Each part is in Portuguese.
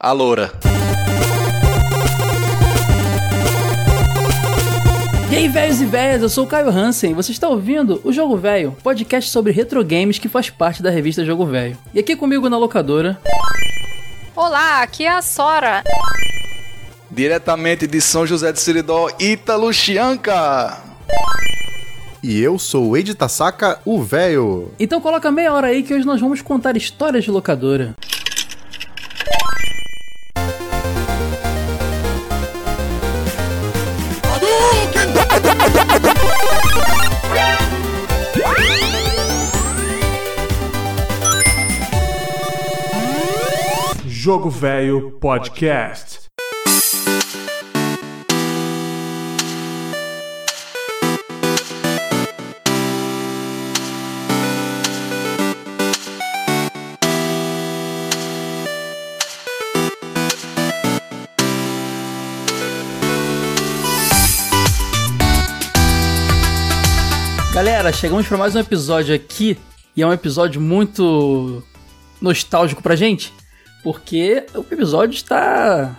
A loura. E aí, velhos e velhas, eu sou o Caio Hansen. Você está ouvindo o Jogo Velho, podcast sobre retro games que faz parte da revista Jogo Velho. E aqui comigo na locadora. Olá, aqui é a Sora. Diretamente de São José de Siridó, Ítalo Chianca. E eu sou o Ed Tasaka, o velho. Então coloca meia hora aí que hoje nós vamos contar histórias de locadora. Jogo Velho Podcast. Galera, chegamos para mais um episódio aqui e é um episódio muito nostálgico pra gente, porque o episódio está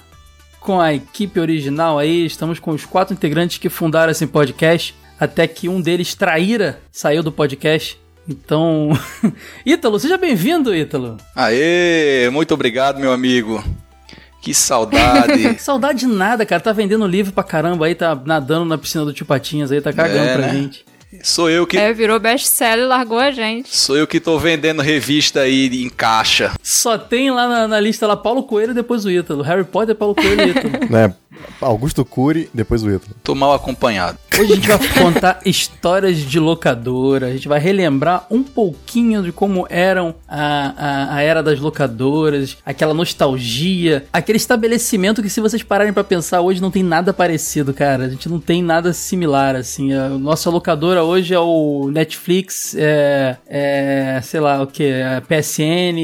com a equipe original aí, estamos com os quatro integrantes que fundaram esse podcast, até que um deles, Traíra, saiu do podcast. Então, Ítalo, seja bem-vindo, Ítalo. Aê, muito obrigado, meu amigo. Que saudade. Saudade de nada, cara. Tá vendendo livro pra caramba aí, tá nadando na piscina do Tio Patinhas aí, tá cagando É, pra né? gente. Sou eu que É, virou best-seller e largou a gente. sou eu que tô vendendo revista aí em caixa. Só tem lá na, na lista lá Paulo Coelho e depois o Ítalo. Harry Potter, Paulo Coelho e Ítalo. Né? Augusto Cury, depois o Ítalo. Tô mal acompanhado. Hoje a gente vai contar histórias de locadora, a gente vai relembrar um pouquinho de como eram a, a, a era das locadoras, aquela nostalgia, aquele estabelecimento que se vocês pararem pra pensar hoje não tem nada parecido, cara. A gente não tem nada similar, assim. A nossa locadora hoje é o Netflix, é, é sei lá o que, a PSN,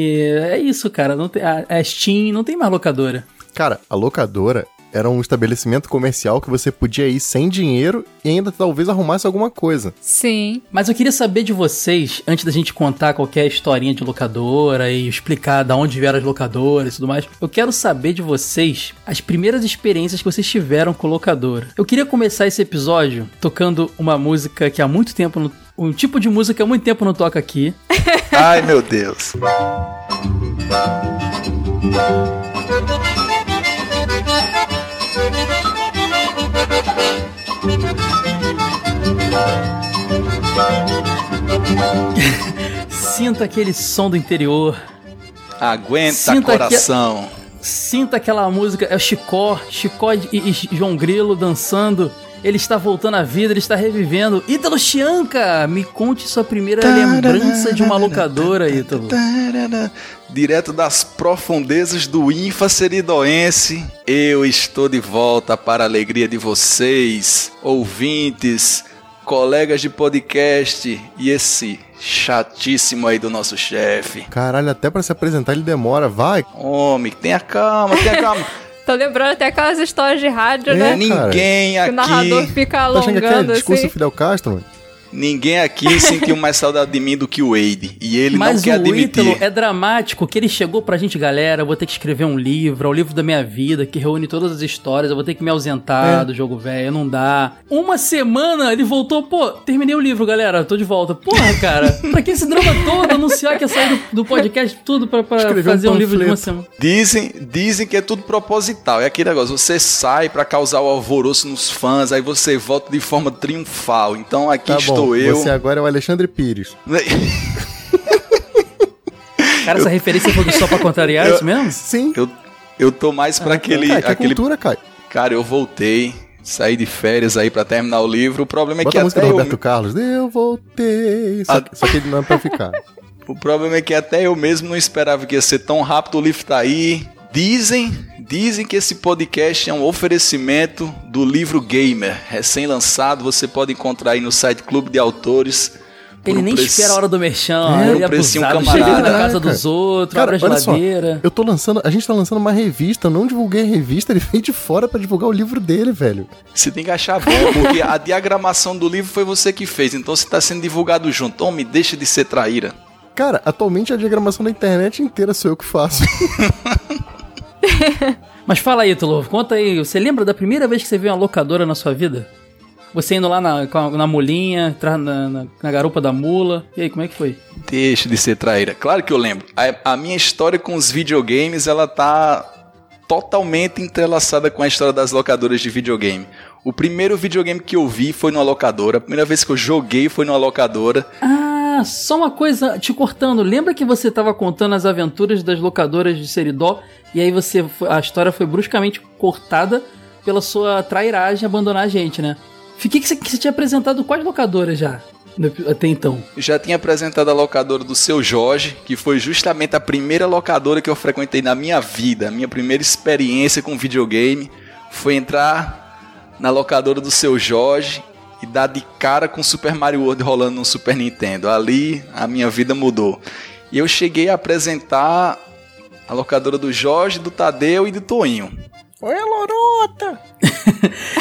é isso, cara. Não tem, a, a Steam, não tem mais locadora. Cara, a locadora era um estabelecimento comercial que você podia ir sem dinheiro e ainda talvez arrumasse alguma coisa. Sim. Mas eu queria saber de vocês, antes da gente contar qualquer historinha de locadora e explicar da onde vieram as locadoras e tudo mais, eu quero saber de vocês as primeiras experiências que vocês tiveram com locadora. Eu queria começar esse episódio tocando uma música que há muito tempo não. Um tipo de música que há muito tempo não toca aqui. Ai, meu Deus. Sinta aquele som do interior. Aguenta, Sinta que- coração. Sinta aquela música. É o Chicó, Chicó e, e João Grilo dançando. Ele está voltando à vida, ele está revivendo. Ítalo Chianca, me conte sua primeira lembrança de uma locadora, Ítalo. Direto das profundezas do Infa Seridoense, eu estou de volta para a alegria de vocês, ouvintes, colegas de podcast e esse chatíssimo aí do nosso chefe. Caralho, até pra se apresentar ele demora. Vai. Homem, tenha calma, tenha calma. Tô lembrando até aquelas histórias de rádio, É, né? ninguém Que o narrador aqui, fica Tá achando que aqui é alongando discurso assim. do Fidel Castro, mano? Ninguém aqui sentiu mais saudade de mim do que o Wade. E ele Mas não quer o admitir. Ítalo é dramático, que ele chegou pra gente, galera, eu vou ter que escrever um livro, é o livro da minha vida, que reúne todas as histórias, eu vou ter que me ausentar É. do jogo velho, não dá. Uma semana ele voltou, pô, terminei o livro, galera, tô de volta. Porra, cara, pra que esse drama todo, anunciar que ia sair do, do podcast, tudo pra, pra Escrever um fazer um, livro de uma semana. Dizem, dizem que é tudo proposital. É aquele negócio, você sai pra causar o alvoroço nos fãs, aí você volta de forma triunfal. Então aqui Tá estou bom, eu. você agora é o Alexandre Pires. Cara, essa referência foi só pra contrariar isso mesmo? Sim. eu, eu tô mais pra aquele. Cara, que aquele... cultura, cara. Cara, eu voltei, saí de férias aí pra terminar o livro. O problema é Bota que a música até do eu, Roberto Carlos. Eu voltei. Só, Ah. que- só que ele não é pra ficar. o problema é que até eu mesmo não esperava que ia ser tão rápido. O livro tá aí. Dizem, dizem que esse podcast é um oferecimento do livro Gamer, recém-lançado. Você pode encontrar aí no site Clube de Autores. Ele um nem preço- espera a hora do merchan, É, ele é um camarada. chega na casa dos outros, Cara, abre a olha só, geladeira. eu tô lançando. A gente tá lançando uma revista, eu não divulguei a revista, ele veio de fora pra divulgar o livro dele, velho. Você tem que achar bom, porque a diagramação do livro foi você que fez. Então você tá sendo divulgado junto. Homem, deixa de ser traíra. Cara, atualmente a diagramação da internet inteira sou eu que faço. Mas fala aí, Tulo, conta aí. Você lembra da primeira vez que você viu uma locadora na sua vida? Você indo lá na, na mulinha, na, na, na garupa da mula. E aí, como é que foi? Deixa de ser traíra. Claro que eu lembro. A, a minha história com os videogames, ela tá totalmente entrelaçada com a história das locadoras de videogame. O primeiro videogame que eu vi foi numa locadora. A primeira vez que eu joguei foi numa locadora. Ah, só uma coisa, te cortando. Lembra que você tava contando as aventuras das locadoras de Seridó? E aí você a história foi bruscamente cortada pela sua trairagem abandonar a gente, né? Fiquei que você, que você tinha apresentado quais locadoras já? no- Até então. Já tinha apresentado a locadora do seu Jorge, que foi justamente a primeira locadora que eu frequentei na minha vida. A minha primeira experiência com videogame foi entrar na locadora do seu Jorge e dar de cara com Super Mario World rolando no Super Nintendo. Ali a minha vida mudou. E eu cheguei a apresentar a locadora do Jorge, do Tadeu e do Toinho. Oi, Lorota!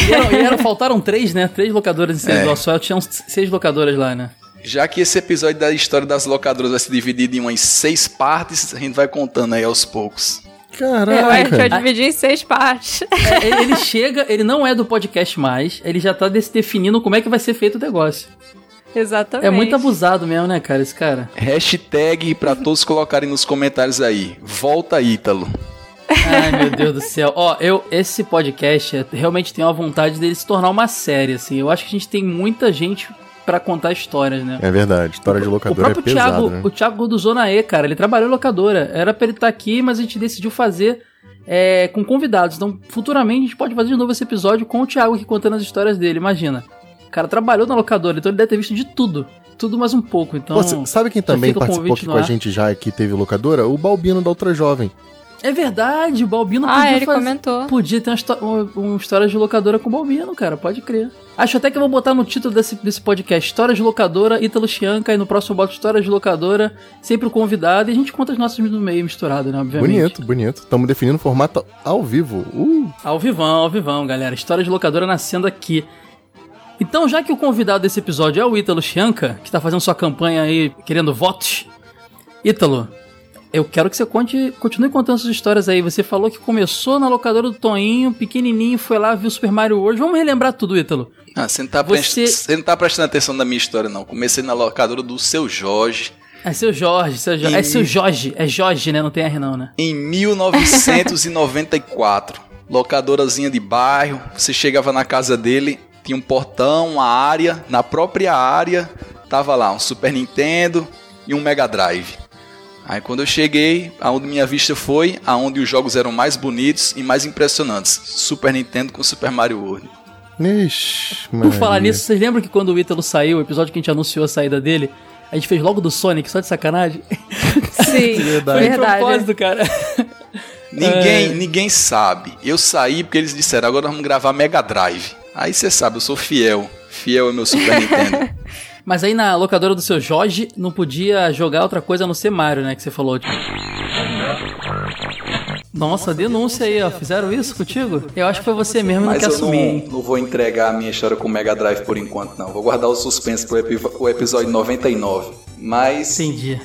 E, eram, e eram- faltaram três, né? Três locadoras em Seridó É. só. Tinham seis locadoras lá, né? Já que esse episódio da história das locadoras vai se dividir em umas seis partes, a gente vai contando aí aos poucos. Eu acho que eu Caraca! dividi em seis partes. É, ele- ele chega, ele não é do podcast mais, ele já tá definindo como é que vai ser feito o negócio. Exatamente. É muito abusado mesmo, né, cara, esse cara. Hashtag pra todos colocarem nos comentários aí. Volta Ítalo. Ai, meu Deus do céu. Ó, eu, esse podcast é- realmente tem uma vontade dele se tornar uma série, assim. Eu acho que a gente tem muita gente pra contar histórias, né? É verdade, história de O locadora é próprio pesada, Thiago, né? o Thiago do Zona E, cara, ele trabalhou em locadora. Era pra ele estar aqui, mas a gente decidiu fazer é, com convidados. Então, futuramente, a gente pode fazer de novo esse episódio com o Thiago aqui contando as histórias dele. Imagina. O cara trabalhou na locadora, então ele deve ter visto de tudo. Tudo mais um pouco. Então, Pô, sabe quem também o participou aqui com a gente já que teve locadora? O Balbino da Ultra Jovem. é verdade, o Balbino Ah, podia ele fazer- comentou. Podia ter uma- uma história de locadora com o Balbino, cara, pode crer. Acho até que eu vou botar no título desse, desse podcast Histórias de Locadora, Ítalo Chianca, e no próximo boto Histórias de Locadora, sempre o convidado, e a gente conta as nossas no meio misturado, né, obviamente. Bonito, bonito. Estamos definindo o formato ao vivo. Uh! Ao vivão, ao vivão, galera. História de locadora nascendo aqui. Então, já que o convidado desse episódio é o Ítalo Chianca, que tá fazendo sua campanha aí querendo votos, Ítalo, eu quero que você conte, continue contando suas histórias aí. Você falou que começou na locadora do Toinho, pequenininho, foi lá, viu Super Mario World. Vamos relembrar tudo, Ítalo. Ah, você não, tá Você- prest- você não tá prestando atenção na minha história, não. Comecei na locadora do seu Jorge É seu Jorge, seu Jorge. E- É seu Jorge, é Jorge, né? Não tem R não, né? em 1994. Locadorazinha de bairro. Você chegava na casa dele, tinha um portão, uma área. Na própria área, tava lá um Super Nintendo e um Mega Drive. Aí quando eu cheguei, aonde minha vista foi, aonde os jogos eram mais bonitos e mais impressionantes. Super Nintendo com Super Mario World. Ixi, Por falar nisso, vocês lembram que quando o Ítalo saiu, o episódio que a gente anunciou a saída dele, a gente fez logo do Sonic, só de sacanagem? Sim, Verdade. Foi de verdade. propósito, cara. Ninguém, É. ninguém sabe. Eu saí porque eles disseram, agora vamos gravar Mega Drive. Aí você sabe, eu sou fiel. Fiel é meu Super Nintendo. Mas aí na locadora do seu Jorge, não podia jogar outra coisa a não ser Mario, né? Que você falou. Tipo. Nossa, denúncia aí, ó. Fizeram isso contigo? Eu acho que foi você mesmo Mas que eu assumir. não, hein? não vou entregar a minha história com o Mega Drive por enquanto, não. Vou guardar o suspense pro epi- o episódio 99. Mas Entendi.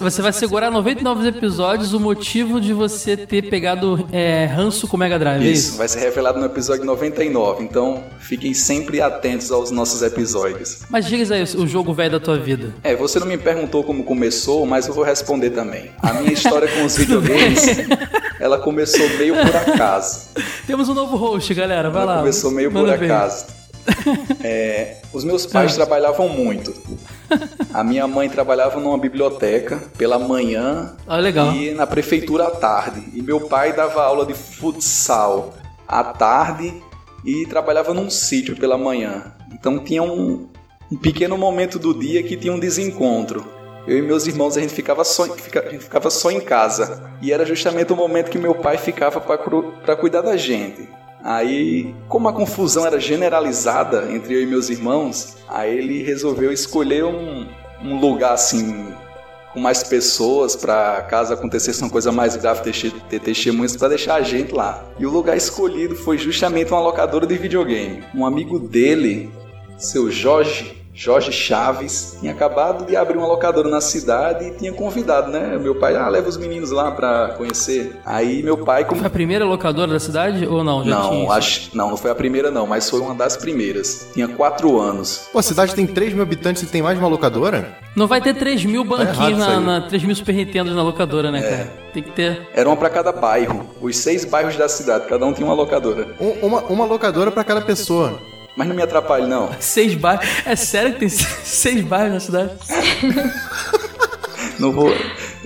Você vai segurar 99 episódios o motivo de você ter pegado é, ranço com o Mega Drive, é isso isso? vai ser revelado no episódio 99. Então fiquem sempre atentos aos nossos episódios. Mas diga aí o jogo velho da tua vida. É, você não me perguntou como começou, mas eu vou responder também. A minha história com os videogames, ela começou meio por acaso. Temos um novo host, galera. Vai Ela lá. começou meio por ver. acaso. É, os meus pais trabalhavam muito. A minha mãe trabalhava numa biblioteca pela manhã Ah, legal. e na prefeitura à tarde. E meu pai dava aula de futsal à tarde e trabalhava num sítio pela manhã. Então tinha um, um pequeno momento do dia que tinha um desencontro. Eu e meus irmãos a gente ficava só, fica- gente ficava só em casa. E era justamente o momento que meu pai ficava para cuidar da gente. Aí, como a confusão era generalizada entre eu e meus irmãos, aí ele resolveu escolher um, um lugar assim com mais pessoas para caso acontecesse uma coisa mais grave ter, ter testemunhas para deixar a gente lá. E o lugar escolhido foi justamente uma locadora de videogame. Um amigo dele, seu Jorge, Jorge Chaves, tinha acabado de abrir uma locadora na cidade e tinha convidado, né? Meu pai, ah, leva os meninos lá pra conhecer. Aí meu pai... Como... Foi a primeira locadora da cidade ou não? Já Não, acho, não, não foi a primeira não, mas foi uma das primeiras. Tinha quatro anos. Pô, a cidade tem 3 mil habitantes e tem mais de uma locadora? Não vai ter 3 mil errado banquinhos isso na, na 3 mil Super Nintendos na locadora, É. né, cara? Tem que ter. Era uma pra cada bairro. Os seis bairros da cidade, cada um tinha uma locadora. Um- uma, uma locadora pra cada pessoa. Mas não me atrapalhe, não. Seis bairros. É sério que tem seis bairros na cidade? Não vou,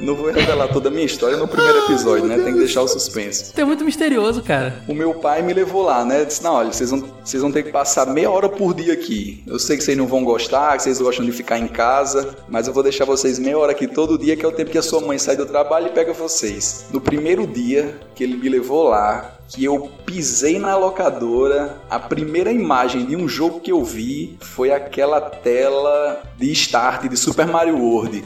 não vou revelar toda a minha história no primeiro episódio, né? Tem que deixar o suspense. É muito misterioso, cara. O meu pai me levou lá, né? Disse: Não, olha, vocês vão, vocês vão ter que passar meia hora por dia aqui. Eu sei que vocês não vão gostar, que vocês gostam de ficar em casa, mas eu vou deixar vocês meia hora aqui todo dia, que é o tempo que a sua mãe sai do trabalho e pega vocês. No primeiro dia que ele me levou lá, que eu pisei na locadora, a primeira imagem de um jogo que eu vi foi aquela tela de start de Super Mario World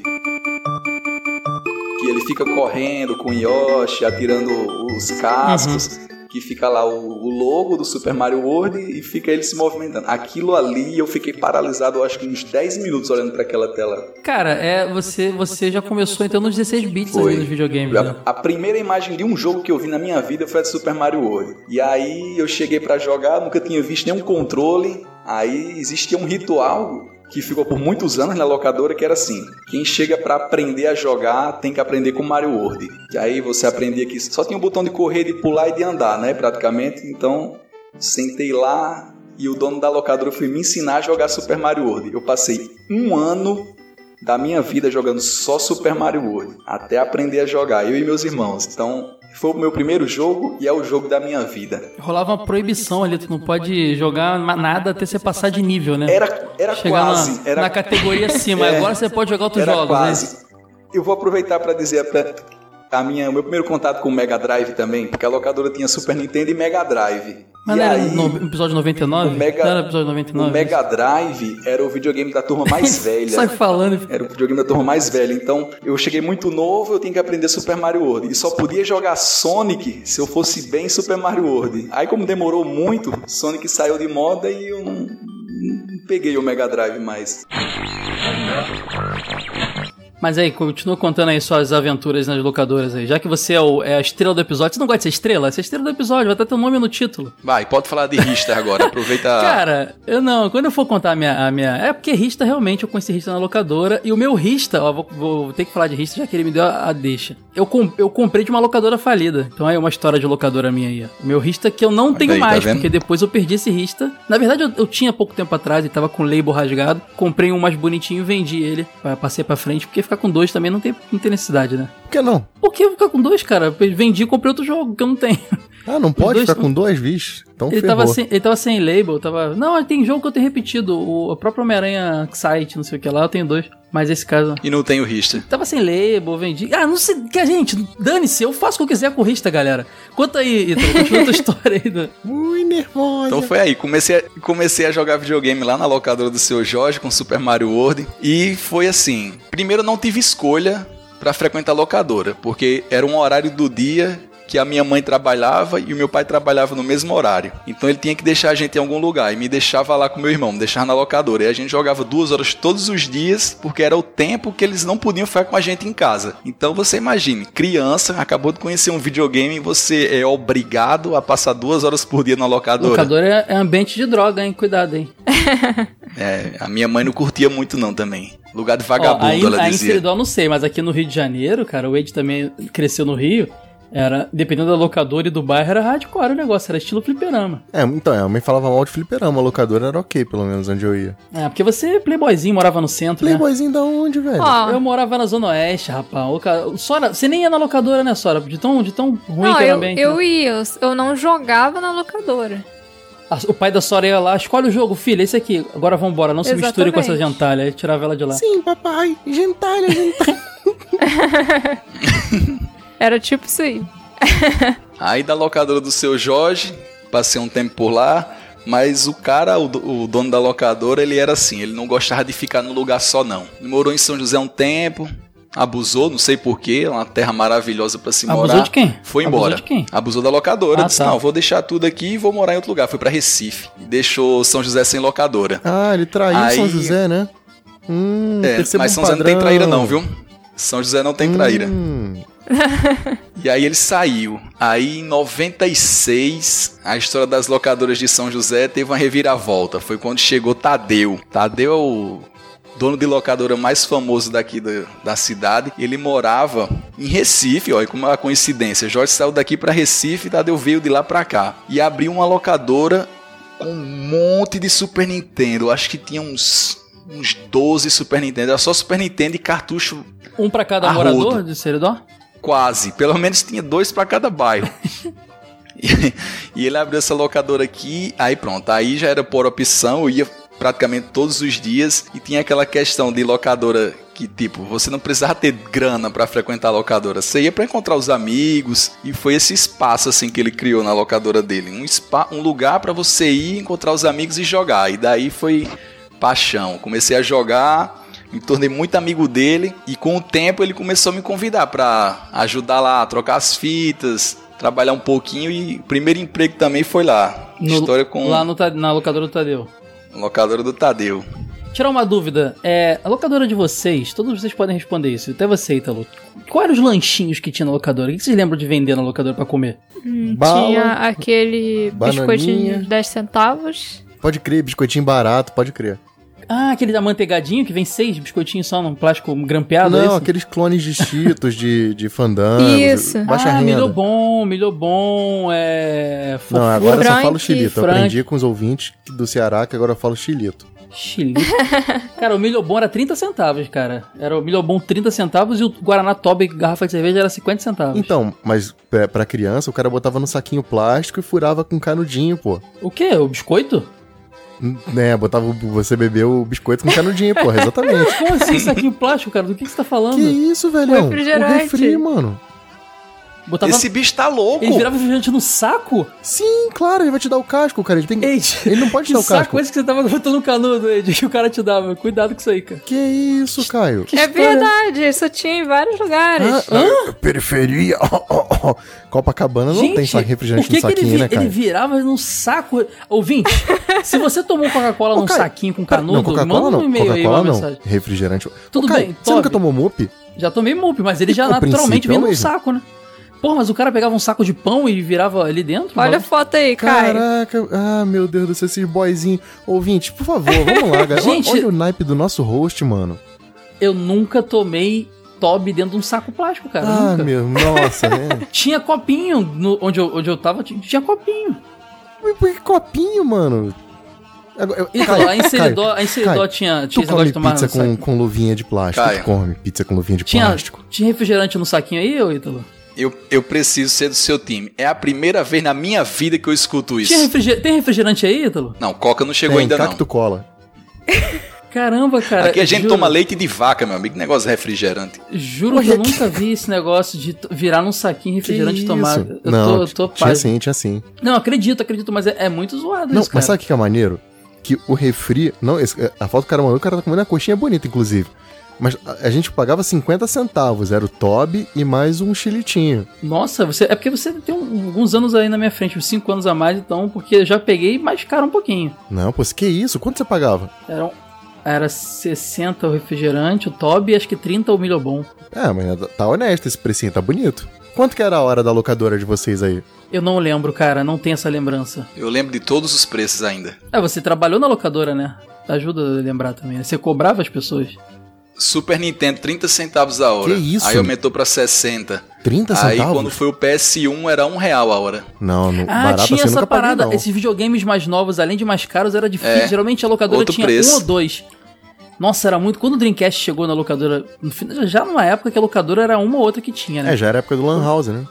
que ele fica correndo com o Yoshi, atirando os cascos, que fica lá o, logo do Super Mario World e fica ele se movimentando. Aquilo ali eu fiquei paralisado, acho que uns 10 minutos olhando para aquela tela. Cara, é, você, você já começou então nos 16 bits Foi. ali nos videogames, né? A, a primeira imagem de um jogo que eu vi na minha vida foi a de Super Mario World. E aí eu cheguei pra jogar, nunca tinha visto nenhum controle. Aí existia um ritual que ficou por muitos anos na locadora que era assim: quem chega pra aprender a jogar tem que aprender com Mario World. E aí você aprendia que só tinha o botão de correr, de pular e de andar, né, praticamente. Então, sentei lá e o dono da locadora foi me ensinar a jogar Super Mario World. Eu passei um ano da minha vida jogando só Super Mario World, até aprender a jogar, eu e meus irmãos. Então, foi o meu primeiro jogo e é o jogo da minha vida. Rolava uma proibição ali, tu não pode jogar nada até você passar de nível, né? Era, era Chegar quase. na, era, na categoria acima. É. Agora você pode jogar outros era jogos, né? quase. Eu vou aproveitar para dizer pra, a minha, o meu primeiro contato com o Mega Drive também, porque a locadora tinha Super Nintendo e Mega Drive. Mas e não era aí, no episódio 99? o Mega, não era episódio 99? o Mega Drive era o videogame da turma mais velha. Sai falando. Era o videogame da turma mais velha. Então, eu cheguei muito novo, eu tinha que aprender Super Mario World. E só podia jogar Sonic se eu fosse bem Super Mario World. Aí, como demorou muito, Sonic saiu de moda e eu não, não peguei o Mega Drive mais. Mas aí, continua contando aí suas aventuras nas locadoras aí. Já que você é, o- é a estrela do episódio. Você não gosta de ser estrela? Você é a estrela do episódio, vai até teu nome no título. Vai, pode falar de Richter agora. Aproveita. Cara, eu não, quando eu for contar a minha, a minha. É porque Rista realmente eu conheci Rista na locadora. E o meu Rista, ó, vou, vou ter que falar de Rista já que ele me deu a, a deixa. Eu, com- eu comprei de uma locadora falida. Então é uma história de locadora minha aí. ó. O meu Rista que eu não tenho aí, tá mais, vendo? porque depois eu perdi esse Rista. Na verdade, eu, eu tinha pouco tempo atrás e tava com o label rasgado. Comprei um mais bonitinho e vendi ele. pa- Passei pra frente, porque ficar com dois também não tem, não tem necessidade, né? Por que não? Por que ficar com dois, cara? Vendi e comprei outro jogo que eu não tenho. Ah, não pode dois ficar com dois, bicho. Então Ele ferrou. tava, sem, ele tava sem label, tava. Não, tem jogo que eu tenho repetido. O, o próprio Homem-Aranha Site, não sei o que lá, eu tenho dois. Mas esse caso. E não tem o Richter. Tava sem label, vendi. Ah, não sei. Que a gente, dane-se, eu faço o que eu quiser com o Rista, galera. Conta aí, Ítalo, continua a tua história aí. Do... Ui, nervosa. Então foi aí, comecei a, comecei a jogar videogame lá na locadora do seu Jorge com Super Mario World e foi assim. Primeiro não tive escolha pra frequentar a locadora, porque era um horário do dia que a minha mãe trabalhava e o meu pai trabalhava no mesmo horário. Então ele tinha que deixar a gente em algum lugar e me deixava lá com meu irmão, me deixava na locadora. E a gente jogava duas horas todos os dias, porque era o tempo que eles não podiam ficar com a gente em casa. Então você imagine, criança, acabou de conhecer um videogame e você é obrigado a passar duas horas por dia na locadora. Locador é, é ambiente de droga, hein? Cuidado, hein? É, a minha mãe não curtia muito não também. Lugar de Ó, vagabundo, aí, ela aí em dizia. Eu não sei, mas aqui no Rio de Janeiro, cara, o Ed também cresceu no Rio. Era, dependendo da locadora e do bairro, era hardcore o negócio, era estilo fliperama. É, então, a mãe falava mal de fliperama, a locadora era ok, pelo menos, onde eu ia. É, porque você, playboyzinho, morava no centro, né? Playboyzinho da onde, velho? Ó, Eu morava na Zona Oeste, rapaz. Loca- Sora, você nem ia na locadora, né, Sora? De tão, de tão ruim não, que era o eu, ambiente. eu né? ia, eu, não jogava na locadora. O pai da Sora ia lá, escolhe o jogo, filho, esse aqui. Agora vambora, não se misture com essa Exatamente. gentalha. Aí tirava ela de lá. Sim, papai. Gentalha, gentalha. Era tipo isso aí. Aí da locadora do seu Jorge, passei um tempo por lá, mas o cara, o, o dono da locadora, ele era assim, ele não gostava de ficar num lugar só não. Ele morou em São José um tempo, abusou, não sei porquê, uma terra maravilhosa pra se Abusou morar. de quem? Foi Abusou embora. de quem? Abusou da locadora. Ah, disse, tá. não, vou deixar tudo aqui e vou morar em outro lugar. Foi pra Recife. E deixou São José sem locadora. Ah, ele traiu Aí- São José, né? Hum, É, mas um São José não tem traíra não, viu? São José não tem traíra. Hum, E aí ele saiu. Aí em 96, a história das locadoras de São José teve uma reviravolta. Foi quando chegou Tadeu. Tadeu é o dono de locadora mais famoso daqui da, da cidade. Ele morava em Recife, olha como é uma coincidência. Jorge saiu daqui para Recife, Tadeu veio de lá para cá. E abriu uma locadora com um monte de Super Nintendo. Acho que tinha uns, uns 12 Super Nintendo. Era só Super Nintendo e cartucho Um pra cada Arrodo. morador de Seridó? Quase. Pelo menos tinha dois pra cada bairro. e, e ele abriu essa locadora aqui, aí pronto. Aí já era por opção, eu ia praticamente todos os dias. E tinha aquela questão de locadora que, tipo, você não precisava ter grana pra frequentar a locadora. Você ia pra encontrar os amigos. E foi esse espaço, assim, que ele criou na locadora dele. Um, spa, um lugar pra você ir, encontrar os amigos e jogar. E daí foi paixão. Comecei a jogar me tornei muito amigo dele e com o tempo ele começou a me convidar pra ajudar lá, trocar as fitas, trabalhar um pouquinho e o primeiro emprego também foi lá. No- História com Lá no na locadora do Tadeu. locadora do Tadeu. Tirar uma dúvida, é, a locadora de vocês, todos vocês podem responder isso, até você, Italo. Quais eram os lanchinhos que tinha na locadora? O que vocês lembram de vender na locadora pra comer? Hum, Bala, tinha aquele bananinha. biscoitinho de 10 centavos. pode crer, biscoitinho barato, pode crer. Ah, aquele amanteigadinho que vem seis biscoitinhos só num plástico grampeado, é não, esse? aqueles clones de Cheetos, de, de fandango. Isso. Baixa ah, renda. milho bom, milho bom, é... Não, fofura. agora eu só Frank, falo xilito. Eu Frank. aprendi com os ouvintes do Ceará que agora eu falo xilito. Chile. cara, o milho bom era 30 centavos, cara. Era o milho bom 30 centavos e o Guaraná Toby garrafa de cerveja era 50 centavos. Então, mas pra, pra criança, o cara botava no saquinho plástico e furava com canudinho, pô. O quê? O biscoito? Né, botava o- você bebeu o biscoito com canudinho, pô, exatamente. Como assim saquinho plástico, cara? Do que, que você tá falando? que isso, refrigerante. O refri, mano. Botava... Esse bicho tá louco. Ele virava refrigerante no saco? Sim, claro, ele vai te dar o casco, cara. Ele, tem... Ed, ele não pode te que dar o saco casco. esse que você tava botando no canudo, Ed, que o cara te dava. Cuidado com isso aí, cara. Que isso, Caio? Que é história- verdade, isso tinha em vários lugares. Ah, periferia. Copacabana não tem saco refrigerante que no que ele, saquinho, vi- né, cara? ele virava num saco? Ouvinte, se você tomou Coca-Cola num saquinho com canudo, não, Coca-Cola manda um não. e-mail aí, uma Coca-Cola não. mensagem. Refrigerante. Tudo Ô, Caio, bem, Você nunca tomou mup? Já tomei mup, mas ele já O naturalmente princípio é vinha o num mesmo. saco, né? Porra, mas o cara pegava um saco de pão e virava ali dentro? Olha a foto aí, Caio. Caraca, ah, meu Deus do céu, esses boyzinhos. Ouvinte, por favor, vamos lá, galera. Gente- Olha o naipe do nosso host, mano. Eu nunca tomei Toby dentro de um saco plástico, cara. ah, nunca. meu, nossa, né? Tinha copinho, no- onde, eu, onde eu tava, tinha, tinha copinho. Mas por que copinho, mano? Eu- Então, Caio, a Enceridó, Caio, a Caio, tinha, tinha esse negócio de tomar pizza com, com luvinha de plástico. Caio. Tu come pizza com luvinha de Tinha, plástico. tinha refrigerante no saquinho aí, ô Ítalo? Eu, eu preciso ser do seu time. É a primeira vez na minha vida que eu escuto isso. Refriger... Tem refrigerante aí, Ítalo? Não, Coca não chegou Tem, ainda cacto cola. Caramba, cara. não. Aqui a gente juro, toma leite de vaca, meu amigo. Negócio refrigerante. Juro que eu nunca vi esse negócio de virar num saquinho refrigerante Que e tomar. Eu não, tô, eu tô tinha paz. sim, tinha sim. Não, acredito, acredito, mas é, é muito zoado Não, isso, mas cara. sabe o que que é maneiro? Que o refri. Não, esse- a foto do cara mandou, o cara tá comendo uma coxinha bonita, inclusive. Mas a, a gente pagava 50 centavos. Era o Toby e mais um chilitinho. Nossa, você, é porque você tem um- alguns anos aí na minha frente, uns 5 anos a mais, então, porque eu já peguei mais caro um pouquinho. Não, pô, que isso? Quanto você pagava? Era, um- era 60 o refrigerante, o Toby, e acho que 30 o milho bom. É, mas tá honesto esse precinho, tá bonito. Quanto que era a hora da locadora de vocês aí? Eu não lembro, cara, não tenho essa lembrança. Eu lembro de todos os preços ainda. Ah, você trabalhou na locadora, né? Ajuda a lembrar também. né? Você cobrava as pessoas. Super Nintendo, 30 centavos a hora. Que isso? Aí aumentou pra 60. 30 Aí centavos? quando foi o PS1 era um real a hora. Não, não Ah, barato tinha assim essa paguei, parada. não. Esses videogames mais novos, além de mais caros, era difícil. É, Geralmente a locadora tinha preço. um ou dois. Nossa, era muito. Quando o Dreamcast chegou na locadora, já numa época que a locadora era uma ou outra que tinha, né? É, já era época do Lan House, né?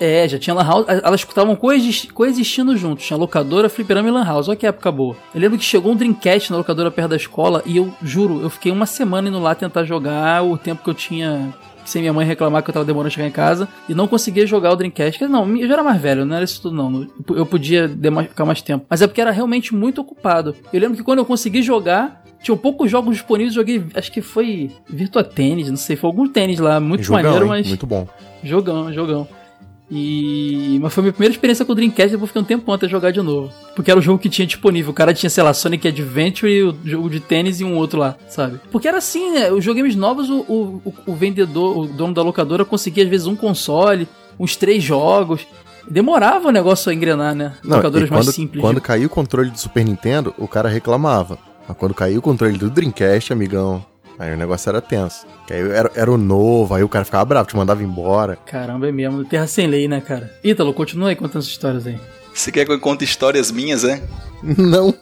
É, já tinha Lan House. Elas estavam coexis- coexistindo juntos. Tinha locadora, fliperama e Lan House. Olha que época boa. Eu lembro que chegou um Dreamcast na locadora perto da escola e eu juro, eu fiquei uma semana indo lá tentar jogar o tempo que eu tinha. Sem minha mãe reclamar que eu tava demorando a chegar em casa e não conseguia jogar o Dreamcast. Não, eu já era mais velho, não era isso tudo não. Eu podia ficar mais tempo. Mas é porque era realmente muito ocupado. Eu lembro que quando eu consegui jogar, Tinham poucos jogos disponíveis, joguei, acho que foi Virtua Tênis, não sei, foi algum tênis lá, muito Jogão, maneiro, hein? mas. Muito bom. Jogão, jogão. E. Mas foi a minha primeira experiência com o Dreamcast, depois fiquei um tempo até jogar de novo. Porque era o jogo que tinha disponível. O cara tinha, sei lá, Sonic Adventure e o jogo de tênis e um outro lá, sabe? Porque era assim, né? Os games novos, o, o, o- vendedor, o dono da locadora conseguia às vezes um console, uns três jogos. Demorava o negócio a engrenar, né? Não, Locadoras e mais quando, simples. Quando de- caiu o controle do Super Nintendo, o cara reclamava. Mas quando caiu o controle do Dreamcast, amigão, aí o negócio era tenso. Que aí era, era o novo, aí o cara ficava bravo, te mandava embora. Caramba, é mesmo. Terra sem lei, né, cara? Ítalo, continua aí contando essas histórias aí. Você quer que eu conte histórias minhas, é? Não.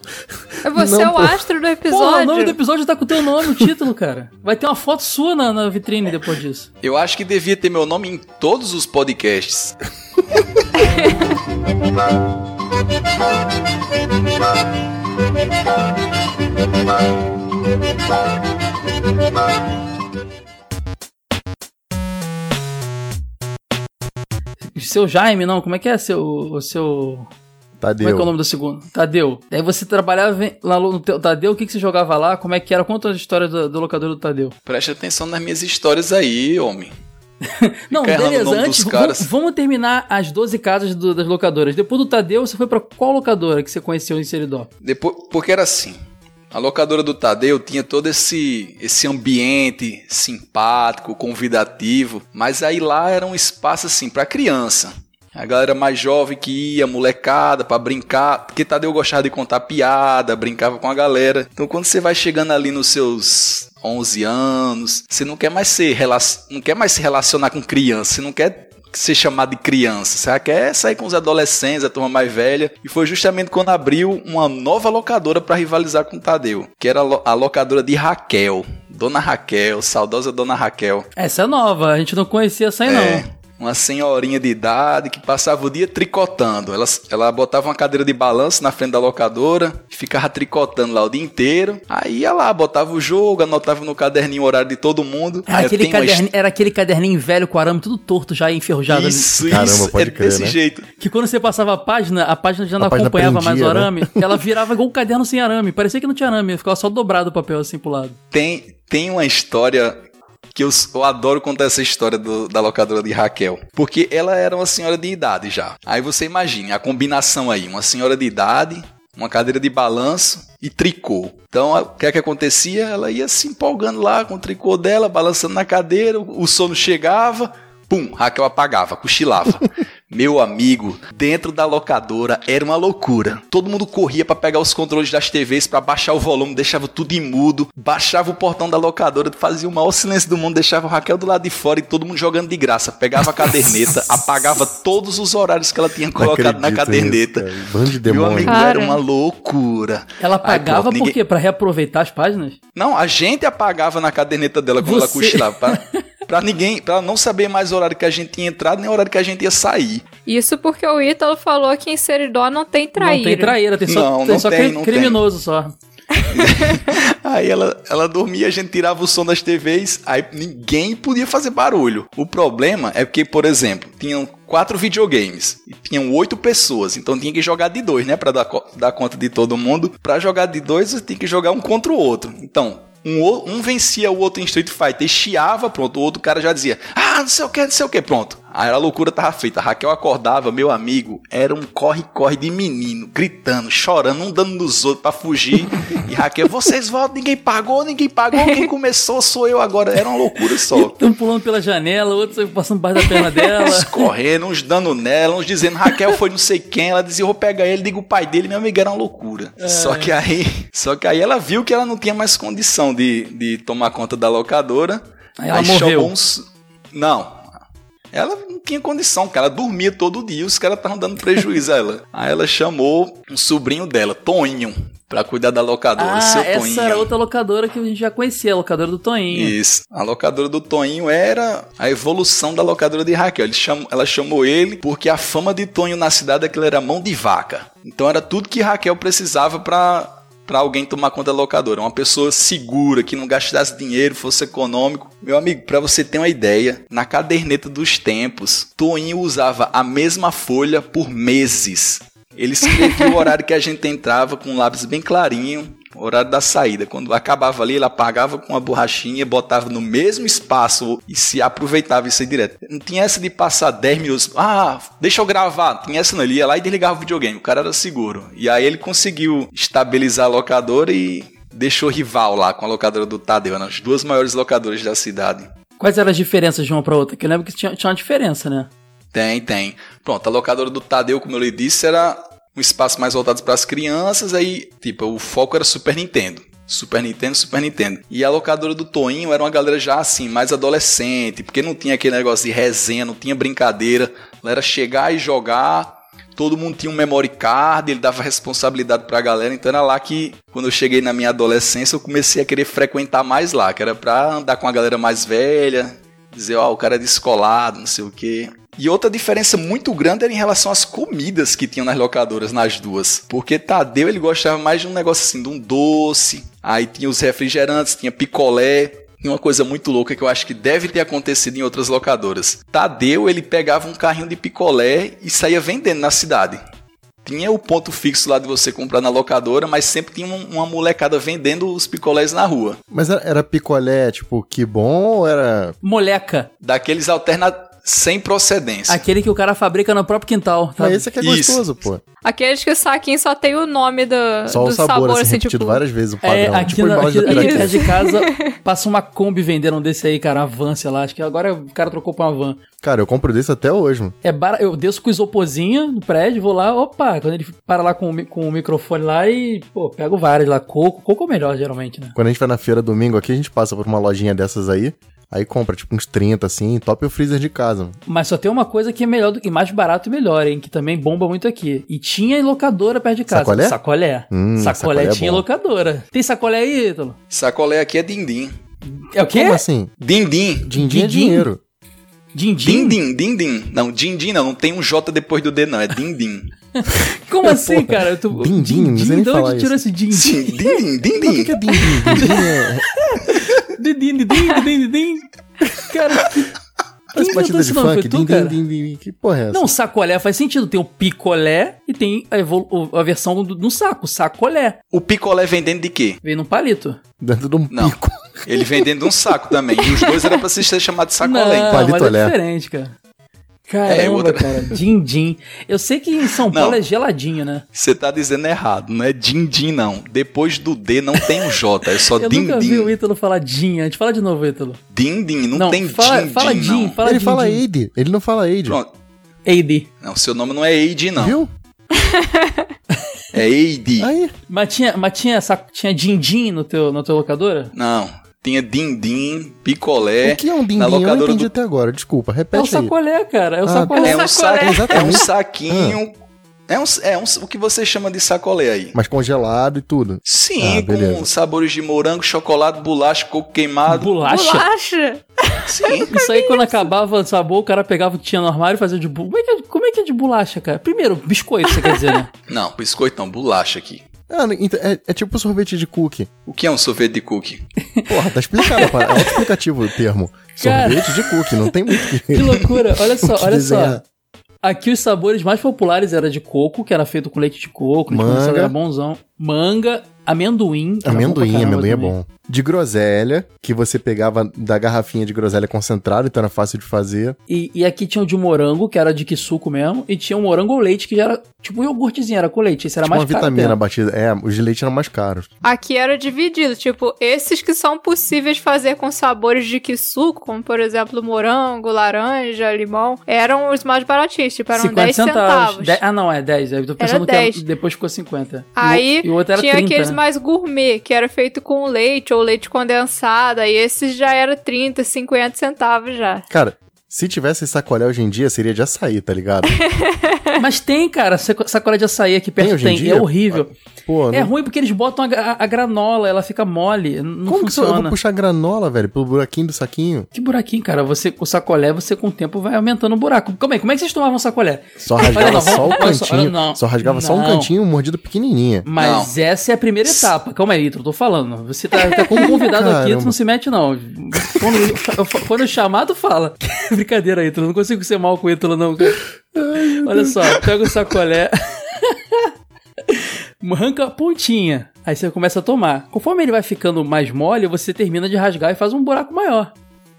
É você Não, o pô. astro do Pô, episódio. o nome do episódio tá com o teu nome, o título, cara. Vai ter uma foto sua na, na vitrine depois disso. Eu acho que devia ter meu nome em todos os podcasts. Seu Jaime, não, como é que é seu, o seu... Tadeu. Como é que é o nome do segundo? Tadeu. Daí você trabalhava lá no teu Tadeu, o que, que você jogava lá? Como é que era? Conta as histórias do, do locador do Tadeu. Preste atenção nas minhas histórias aí, homem. Não, beleza, antes, vamos, vamos terminar as 12 casas do- das locadoras. Depois do Tadeu, você foi pra qual locadora que você conheceu em Seridó? Depois, porque era assim. A locadora do Tadeu tinha todo esse, esse ambiente simpático, convidativo, mas aí lá era um espaço assim para criança. A galera mais jovem que ia, molecada, pra brincar, porque Tadeu gostava de contar piada, brincava com a galera. Então quando você vai chegando ali nos seus 11 anos, você não quer mais ser, não quer mais se relacionar com criança, você não quer ser chamado de criança, você quer sair com os adolescentes, a turma mais velha. E foi justamente quando abriu uma nova locadora para rivalizar com o Tadeu, que era a locadora de Raquel. Dona Raquel, saudosa Dona Raquel. Essa é nova, a gente não conhecia essa aí É, não. Uma senhorinha de idade que passava o dia tricotando. Ela, ela botava uma cadeira de balanço na frente da locadora e ficava tricotando lá o dia inteiro. Aí ia lá, botava o jogo, anotava no caderninho o horário de todo mundo. Era aquele, tem uma caderninho, era aquele caderninho velho com arame tudo torto, já enferrujado. ali. Isso, Caramba, isso, pode é crer, desse né? jeito. Que quando você passava a página, a página já não A acompanhava mais o prendia, né? arame. Ela virava igual um caderno sem arame. Parecia que não tinha arame, ficava só dobrado o papel assim pro lado. Tem, tem uma história que eu, eu adoro contar essa história do- da locadora de Raquel. Porque ela era uma senhora de idade já. Aí você imagine a combinação aí: uma senhora de idade, uma cadeira de balanço e tricô. Então, o que é que acontecia? Ela ia se empolgando lá com o tricô dela, balançando na cadeira, o sono chegava, pum, Raquel apagava, cochilava. Meu amigo, dentro da locadora era uma loucura. Todo mundo corria pra pegar os controles das TVs pra baixar o volume, deixava tudo imudo, baixava o portão da locadora, fazia o maior silêncio do mundo, deixava o Raquel do lado de fora e todo mundo jogando de graça. Pegava a caderneta, apagava todos os horários que ela tinha colocado na caderneta. nisso. Bando de Meu amigo, Cara. era uma loucura. Ela Aí, pagava pronto, por ninguém- quê? Pra reaproveitar as páginas? Não, a gente apagava na caderneta dela quando ela Você- cochilava. Pra, pra ninguém, pra ela não saber mais o horário que a gente tinha entrado, nem o horário que a gente ia sair. Isso porque o Ítalo falou que em Seridó não tem traíra. Não tem traíra, tem só, Não, tem não só tem, cri- não criminoso só. Aí ela, ela dormia, a gente tirava o som das TVs, aí ninguém podia fazer barulho. O problema é porque, por exemplo, tinham quatro videogames e tinham oito pessoas, então tinha que jogar de dois, né, Pra dar, dar conta de todo mundo. Pra jogar de dois, você tinha que jogar um contra o outro. Então, um, um vencia o outro em Street Fighter e chiava, pronto, o outro cara já dizia, ah, não sei o que, não sei o que, pronto. Aí a loucura tava feita. A Raquel acordava, meu amigo, era um corre-corre de menino, gritando, chorando, um dando nos outros pra fugir. E Raquel, vocês voltam, ninguém pagou, ninguém pagou, quem começou sou eu agora. Era uma loucura só. Um pulando pela janela, outro passando baixo da perna dela. Uns correndo, uns dando nela, uns dizendo Raquel foi não sei quem. Ela dizia, vou pegar ele, digo o pai dele, meu amigo, era uma loucura. Só que aí, só que aí ela viu que ela não tinha mais condição de, de tomar conta da locadora. Aí ela morreu. chamou uns. Não. Ela não tinha condição, porque ela dormia todo dia, os caras estavam dando prejuízo a ela. Aí ela chamou um sobrinho dela, Toninho, pra cuidar da locadora. Ah, seu essa Toninho. era outra locadora que a gente já conhecia, a locadora do Toninho. Isso. A locadora do Toninho era a evolução da locadora de Raquel. Ele ela chamou ele porque a fama de Toninho na cidade é que ele era mão de vaca. Então era tudo que Raquel precisava pra para alguém tomar conta da locadora. Uma pessoa segura, que não gastasse dinheiro, fosse econômico. Meu amigo, pra você ter uma ideia, na caderneta dos tempos, Toninho usava a mesma folha por meses. Ele escrevia o horário que a gente entrava com um lápis bem clarinho horário da saída. Quando acabava ali, ele apagava com uma borrachinha, botava no mesmo espaço e se aproveitava isso aí direto. Não tinha essa de passar 10 minutos. Ah, deixa eu gravar. Tinha essa não. Ele ia lá e desligava o videogame. O cara era seguro. E aí ele conseguiu estabilizar a locadora e deixou rival lá com a locadora do Tadeu, eram as duas maiores locadoras da cidade. Quais eram as diferenças de uma pra outra? Que eu lembro que tinha, tinha uma diferença, né? Tem, tem. Pronto, a locadora do Tadeu, como eu lhe disse, era um espaço mais voltado para as crianças, aí, tipo, o foco era Super Nintendo. Super Nintendo, Super Nintendo. E a locadora do Toinho era uma galera já assim, mais adolescente, porque não tinha aquele negócio de resenha, não tinha brincadeira. Era chegar e jogar, todo mundo tinha um memory card, ele dava responsabilidade pra galera, então era lá que, quando eu cheguei na minha adolescência, eu comecei a querer frequentar mais lá, que era pra andar com a galera mais velha, dizer, ó, o cara é descolado, não sei o quê. E outra diferença muito grande era em relação às comidas que tinham nas locadoras, nas duas. Porque Tadeu, ele gostava mais de um negócio assim, de um doce, aí tinha os refrigerantes, tinha picolé, e uma coisa muito louca que eu acho que deve ter acontecido em outras locadoras. Tadeu, ele pegava um carrinho de picolé e saía vendendo na cidade. Tinha o ponto fixo lá de você comprar na locadora, mas sempre tinha um- uma molecada vendendo os picolés na rua. Mas era, era picolé, tipo, que bom ou era. Moleca. Daqueles alternativos sem procedência. Aquele que o cara fabrica no próprio quintal. Tá? Mas esse aqui é Isso. gostoso, pô. Aqueles que o saquinho só tem o nome do, Só do o sabor, sabor, assim, assim, repetido tipo. várias vezes o É, padrão. aqui, tipo na, aqui, aqui de casa passa uma Kombi vendendo um desse aí, cara, uma van, sei lá. Acho que agora o cara trocou pra uma van. Cara, eu compro desse até hoje, mano. É bar... Eu desço com isoporzinho no prédio, vou lá, opa, quando ele para lá com o, mi- com o microfone lá e, pô, pego vários lá. Coco, coco é o melhor, geralmente, né? Quando a gente vai na feira domingo aqui, a gente passa por uma lojinha dessas aí. Aí compra, tipo, uns 30, assim, top o freezer de casa. mano. Mas só tem uma coisa que é melhor do que mais barato e melhor, hein? Que também bomba muito aqui. E tinha locadora perto de casa. Sacolé? Sacolé. Hum, sacolé, sacolé é tinha bom. locadora. Tem sacolé aí, Ítalo? Sacolé aqui é dindim. É o quê? Como assim? Dindim. Din-din é Din-din? dinheiro. Dindim? Dindim, dindim. Não, dindim não, não tem um J depois do D não, é dindim. Como assim, cara? Tu... Dindim, não sei nem de onde tirou esse din? Sim, dindim, O que, dindim. que é din-din? Din-din é... Din, din, din, din, din. Cara, que... Parece Quem batida inventou de funk. Foi tu, Din, din, cara? din, din. Que porra é essa? Não, sacolé faz sentido. Tem o picolé e tem a, evolu- a versão do, no saco, sacolé. O picolé vendendo de quê? Vem num palito. Dentro de um Não. pico. Ele vendendo um saco também. E os dois era pra se ser chamado de sacolé. Não. Palito mas é diferente, cara. Caramba, É, outra- cara. Din-din. Eu sei que em São Paulo Não. é geladinho, né? Você tá dizendo errado, não é dindim não. Depois do D não tem um J, é só Eu nunca vi o. Ítalo falar din antes. Fala de novo, Ítalo. Dindim, não, tem fala, dindim fala din, não. fala Ele din, fala din. Aide. Ele não fala Aide. Pronto. AD. Não, seu nome não é Eide não. Viu? É Eide. Aí. Mas tinha, mas tinha, saco- tinha din-din no teu, na tua locadora? Não, tinha dindim, picolé. o que é um na din-din? Eu não entendi do até agora. Desculpa, É o repete aí. sacolé, cara. É o Ah, sacolé. É um, Sacolé. sa... é um saquinho. É um, é um, o que você chama de sacolé aí? Mas congelado e tudo. Sim, Ah, beleza. com sabores de morango, chocolate, bolacha, coco queimado. Bolacha? Bolacha? Sim. Isso aí, quando acabava o sabor, o cara pegava o que tinha no armário e fazia de bolacha. Como, é que é- como é que é de bolacha, cara? Primeiro, biscoito, você quer dizer, né? Não, biscoito não, bolacha aqui. Ah, então, é, é tipo sorvete de cookie. O que é um sorvete de cookie? Porra, tá explicado. pá. É explicativo o termo. Cara. Sorvete de cookie, não tem muito que... Que loucura. Olha só, olha só. desenhar. Aqui os sabores mais populares era de coco, que era feito com leite de coco, Manga. condensado era bonzão. Manga, amendoim. Amendoim, caramba amendoim é bom. De groselha, que você pegava da garrafinha de groselha concentrada, então era fácil de fazer. E, e aqui tinha o de morango, que era de que suco mesmo, e tinha o morango ou leite, que já era tipo um iogurtezinho, era com leite. Esse era Tipo uma mais caro. vitamina até. batida. É, os de leite eram mais caros. Aqui era dividido, tipo, esses que são possíveis de fazer com sabores de que suco, como por exemplo morango, laranja, limão, eram os mais baratinhos, tipo, eram 10 centavos. De- ah, não, é 10. Eu tô pensando que 10. era- depois ficou 50. Aí e o outro era tinha 30, aqueles né? mais gourmet, que era feito com leite ou leite condensado, e esses já era 30, 50 centavos já. Cara, se tivesse sacolé hoje em dia, seria de açaí, tá ligado? Mas tem, cara, saco- sacolé de açaí aqui perto hoje em tem. dia? É horrível. Pô, É não... ruim porque eles botam a, a granola, ela fica mole. Não como que eu funciona. vou puxar granola, velho, pelo buraquinho do saquinho? Que buraquinho, cara. Você, o sacolé, você com o tempo vai aumentando o buraco. Como é, como é que vocês tomavam sacolé? Só rasgava não, só o cantinho. não. só rasgava só um cantinho, mordida pequenininha. Mas essa é a primeira etapa. Calma aí, Ítalo, tô falando. Você tá, tá como convidado aqui, tu não se mete, não. Quando, quando eu chamar, tu fala. Brincadeira, Ítalo. Não consigo ser mal com o Ítalo, não. cara. Olha só, pega o sacolé. arranca a pontinha. Aí você começa a tomar. Conforme ele vai ficando mais mole, você termina de rasgar e faz um buraco maior.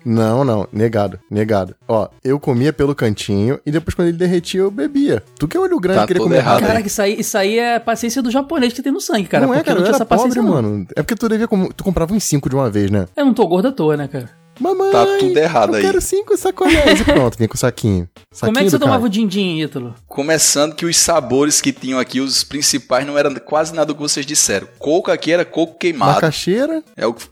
Não, não, negado, negado. Ó, eu comia pelo cantinho e depois quando ele derretia eu bebia. Tu que é olho grande Tá queria comer errado. rápido. Cara, isso aí, isso aí é a paciência do japonês que tem no sangue, cara. não é, porque cara, não tinha era essa paciência, pobre, não. mano. É porque tu devia com- tu comprava uns cinco de uma vez, né? Eu não tô gordo à toa, né, cara? Mamãe, Tá tudo errado eu aí. quero cinco sacolés. E pronto, vinha com o saquinho. saquinho Como é que você tomava o din-din, Ítalo? Começando que os sabores que tinham aqui, os principais, não eram quase nada do que vocês disseram. Coco aqui era coco queimado. Macaxeira, É o, que-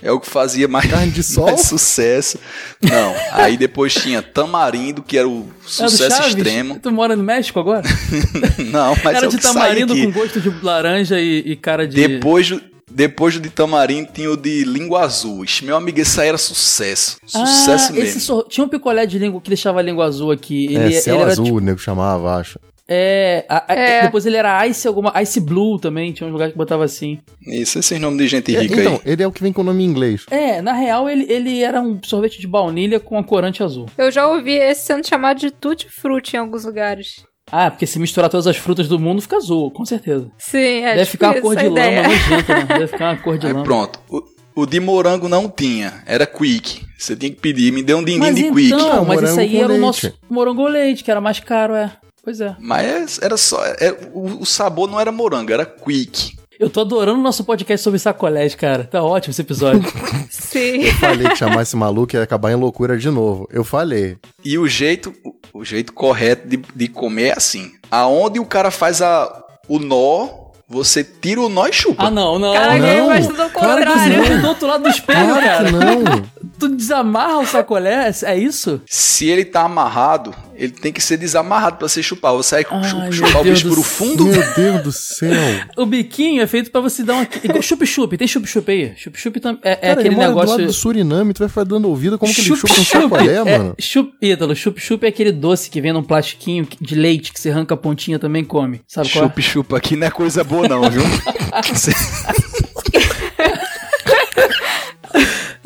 é o que fazia mais, Carne de sol? mais sucesso. Não, aí depois tinha tamarindo, que era o sucesso Chaves? extremo. Tu mora no México agora? Não, mas cara é o de tamarindo com gosto de laranja e, e cara de... Depois, depois do de tamarindo tinha o de língua azul. Ixi, meu amigo, esse aí era sucesso. Sucesso ah, mesmo. esse sor- Tinha um picolé de língua que deixava a língua azul aqui. Ele, é, céu ele era azul, tipo- o nego chamava, acho. é, a- a- É. Depois ele era Ice alguma... Ice Blue também, tinha um lugar que botava assim. Isso, esses nomes de gente É, rica então, aí. ele é o que vem com o nome em inglês. É, na real ele, ele era um sorvete de baunilha com a corante azul. Eu já ouvi esse sendo chamado de tutti frutti em alguns lugares. Ah, porque se misturar todas as frutas do mundo fica azul, com certeza. Sim, é Deve tipo ficar uma isso, cor de ideia. lama nojenta, né? Deve ficar uma cor de Aí lama. pronto. O, o de morango não tinha, era quick. Você tinha que pedir, me dê um din-din Mas de quick. então, Ah, mas morango esse aí era o leite. nosso morango leite, que era mais caro, é. Pois é. Mas era só. é- o, o sabor não era morango, era quick. Eu tô adorando o nosso podcast sobre sacolés, cara. Tá ótimo esse episódio. Sim. Falei que chamar esse maluco ia acabar em loucura de novo. Eu falei. E o jeito, o jeito correto de, de comer é assim. Aonde o cara faz a, o nó, você tira o nó e chupa. ah, não, não. Caraca, não. ele não. faz tudo ao Claro que contrário. Você do outro lado do espelho, Claro cara. que não. Tu desamarra o sacolé, é isso? Se ele tá amarrado, ele tem que ser desamarrado pra você chupar. Você vai Ai, chupar o Deus bicho do pro fundo. Meu Deus do céu. O biquinho é feito pra você dar uma. igual Chup-chup, tem chup-chup aí? Chup-chup é, é Cara, aquele ele mora do negócio. lado do Suriname, tu vai ficar dando ouvido como que ele chupa um Chup-chup, sacolé, é, mano. Chup, Ítalo, chup-chup é aquele doce que vem num plastiquinho de leite que você arranca a pontinha e também come. Sabe qual é? Chupa-chupa aqui não é coisa boa não, viu?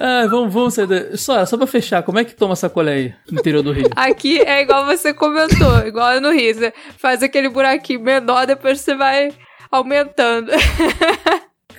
Ah, vamos, vamos sair da... Só, só pra fechar, como é que toma sacolé aí no interior do Rio? Aqui é igual você comentou, igual no Rio. Você faz aquele buraquinho menor, depois você vai aumentando.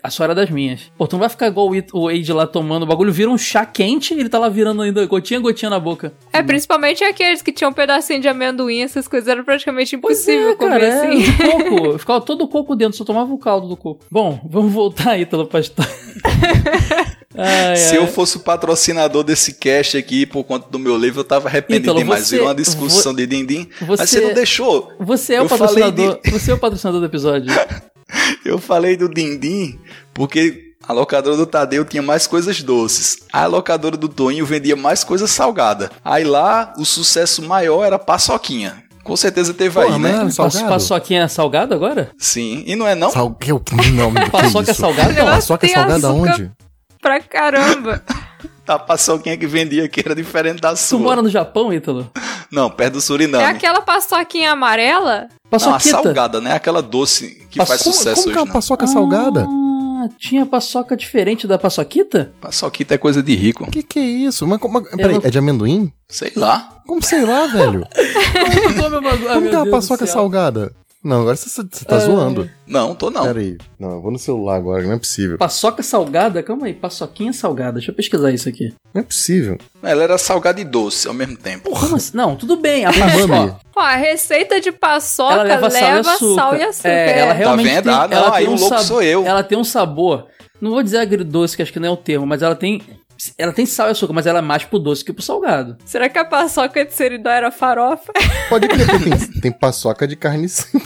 A sua era das minhas. Pô, tu não vai ficar igual o Wade lá tomando o bagulho, vira um chá quente e ele tá lá virando ainda gotinha gotinha na boca. É, principalmente aqueles que tinham um pedacinho de amendoim, essas coisas era praticamente impossível é, comer cara, é, assim. de coco. Ficava todo o coco dentro, só tomava o caldo do coco. Bom, vamos voltar aí, pra história. Ai, Se ai. eu fosse o patrocinador desse cast aqui por conta do meu livro, eu tava arrependido Ítalo, demais. você- Virou uma discussão vo- de din-din. você- Mas você não deixou. Você é o Eu falei patrocinador. Você é o patrocinador do episódio. Eu falei do din-din porque a locadora do Tadeu tinha mais coisas doces. A locadora do Toinho vendia mais coisa salgada. Aí lá, o sucesso maior era paçoquinha. Com certeza teve Porra, aí, né? salgado? Paçoquinha salgada agora? Sim. E não é não? Sal... Que, não, que Paçoca isso? salgada? Não. Paçoca salgada açúcar. aonde? Pra caramba. A paçoquinha que vendia aqui era diferente da Tu sua. mora no Japão, Ítalo? Não, perto do Suriname. É aquela paçoquinha amarela? Não, a Paçoquita. salgada, né? Aquela doce que Paço- faz Como, sucesso como que é hoje, uma né? paçoca salgada? Ah, tinha paçoca diferente da paçoquita? Paçoquita é coisa de rico. Que que é isso? Mas, como- peraí, não- é de amendoim? Sei lá. Como sei lá, velho? Como Como que é uma paçoca salgada? Não, agora você, você tá zoando. Não, tô não. Peraí. Não, eu vou no celular agora, não é possível. Paçoca salgada? Calma aí, paçoquinha salgada. Deixa eu pesquisar isso aqui. Não é possível. Ela era salgada e doce ao mesmo tempo. Como assim? Não, tudo bem. A paçoca. Ó, a receita de paçoca Ela leva, sal, e açúcar. sal e açúcar. É, ela realmente vendo? tem, Ah, não, ela aí tem o um louco sab- sou eu. Ela tem um sabor. Não vou dizer agridoce, que acho que não é o termo, mas ela tem. Ela tem sal e açúcar, mas ela é mais pro doce que pro salgado. Será que a paçoca de seridó era farofa? Pode crer, porque tem, tem paçoca de carne sim.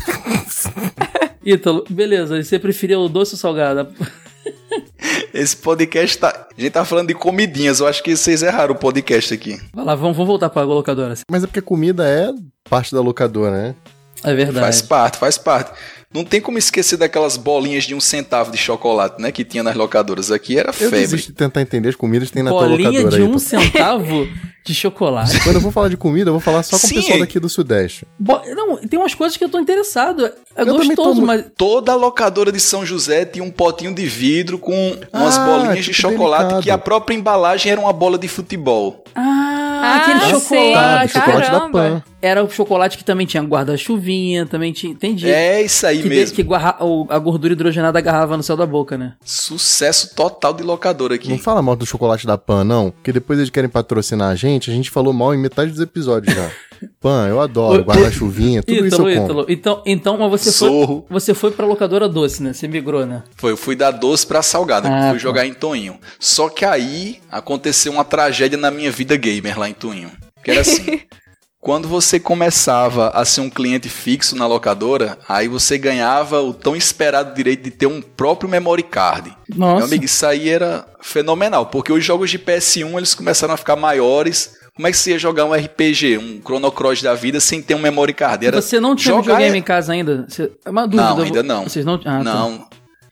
Ítalo, beleza. e Você preferia o doce ou salgado? Esse podcast tá. A gente tá falando de comidinhas. Eu acho que vocês erraram o podcast aqui. Vai lá, vamos, vamos voltar pra locadora. Mas é porque comida é parte da locadora, né? É verdade. Faz parte, faz parte. Não tem como esquecer daquelas bolinhas de um centavo de chocolate, né? Que tinha nas locadoras. Aqui era Eu febre. desisto de tentar entender as comidas que tem na tua Bolinha locadora de aí. um centavo de chocolate. Quando eu vou falar de comida, eu vou falar só com Sim. o pessoal daqui do Sudeste. Bo- Não, tem umas coisas que eu tô interessado. É também tô gostoso, mas. Toda locadora de São José tinha um potinho de vidro com umas Ah, bolinhas de chocolate delicado. que a própria embalagem era uma bola de futebol. Ah, Ah, aquele sim. chocolate. chocolate da caramba. Pan. Era o chocolate que também tinha guarda-chuvinha, também tinha. Entendi. É isso aí que mesmo. De, que guarra, a gordura hidrogenada agarrava no céu da boca, né? Sucesso total de locador aqui. Não fala mal do chocolate da Pan, não, porque depois eles querem patrocinar a gente, a gente falou mal em metade dos episódios já. Pan, eu adoro, guarda-chuvinha, tudo Ítalo, isso eu Ítalo. Então, então mas você Zorro. foi, você foi pra locadora doce, né? Você migrou, né? Foi, eu fui da doce pra salgada, ah, fui tá. jogar em Toinho. Só que aí aconteceu uma tragédia na minha vida gamer lá em Toinho. Que era assim, quando você começava a ser um cliente fixo na locadora, aí você ganhava o tão esperado direito de ter um próprio memory card. Nossa. Meu amigo, isso aí era fenomenal, porque os jogos de PS1 eles começaram a ficar maiores, como é que você ia jogar um RPG, um Chrono Cross da vida sem ter um memory card? Era você não tinha videogame é... em casa ainda? Você... É uma dúvida. Não, ainda não. Vocês não... Ah, tá. não. Tá.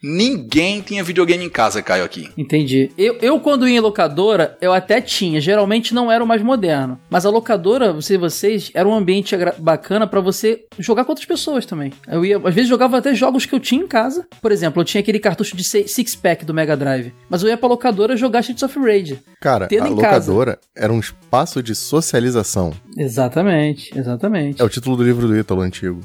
Ninguém tinha videogame em casa, Caio, aqui. Entendi. Eu, eu, quando ia em locadora, eu até tinha. Geralmente não era o mais moderno. Mas a locadora, você vocês, era um ambiente bacana para você jogar com outras pessoas também. Eu ia, às vezes, jogava até jogos que eu tinha em casa. Por exemplo, eu tinha aquele cartucho de six-pack do Mega Drive. Mas eu ia pra locadora jogar Streets of Rage. Cara, a locadora casa. era um espaço de socialização. Exatamente, exatamente. É o título do livro do Ítalo antigo.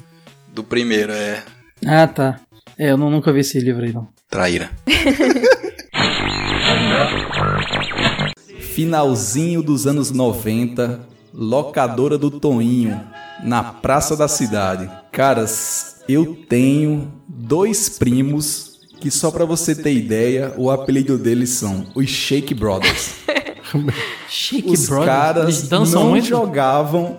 Do primeiro, é. Ah, tá. É, eu não, nunca vi esse livro aí, não. Traíra. Finalzinho dos anos 90, locadora do Toinho, na Praça da Cidade. Caras, eu tenho dois primos que só para você ter ideia, o apelido deles são os Shake Brothers. Shake os Brothers? caras não muito? jogavam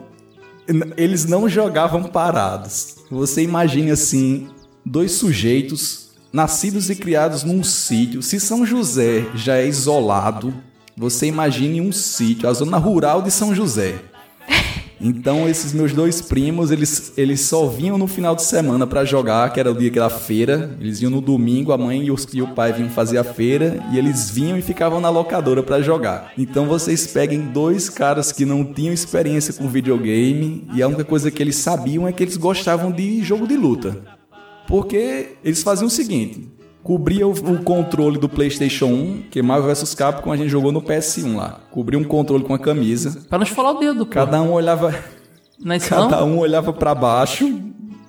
eles não jogavam parados. Você imagine assim, dois sujeitos nascidos e criados num sítio. Se São José já é isolado, você imagine um sítio, a zona rural de São José. Então esses meus dois primos, eles, eles só vinham no final de semana para jogar, que era o dia era feira. Eles iam no domingo, a mãe e, os, e o pai vinham fazer a feira e eles vinham e ficavam na locadora para jogar. Então vocês peguem dois caras que não tinham experiência com videogame e a única coisa que eles sabiam é que eles gostavam de jogo de luta. Porque eles faziam o seguinte: cobria o, o, controle do PlayStation 1, que Marvel vs Capcom a gente jogou no PS1 lá. Cobria um controle com a camisa. Para não falar o dedo, pô. Cada um olhava. Não é cada um olhava para baixo,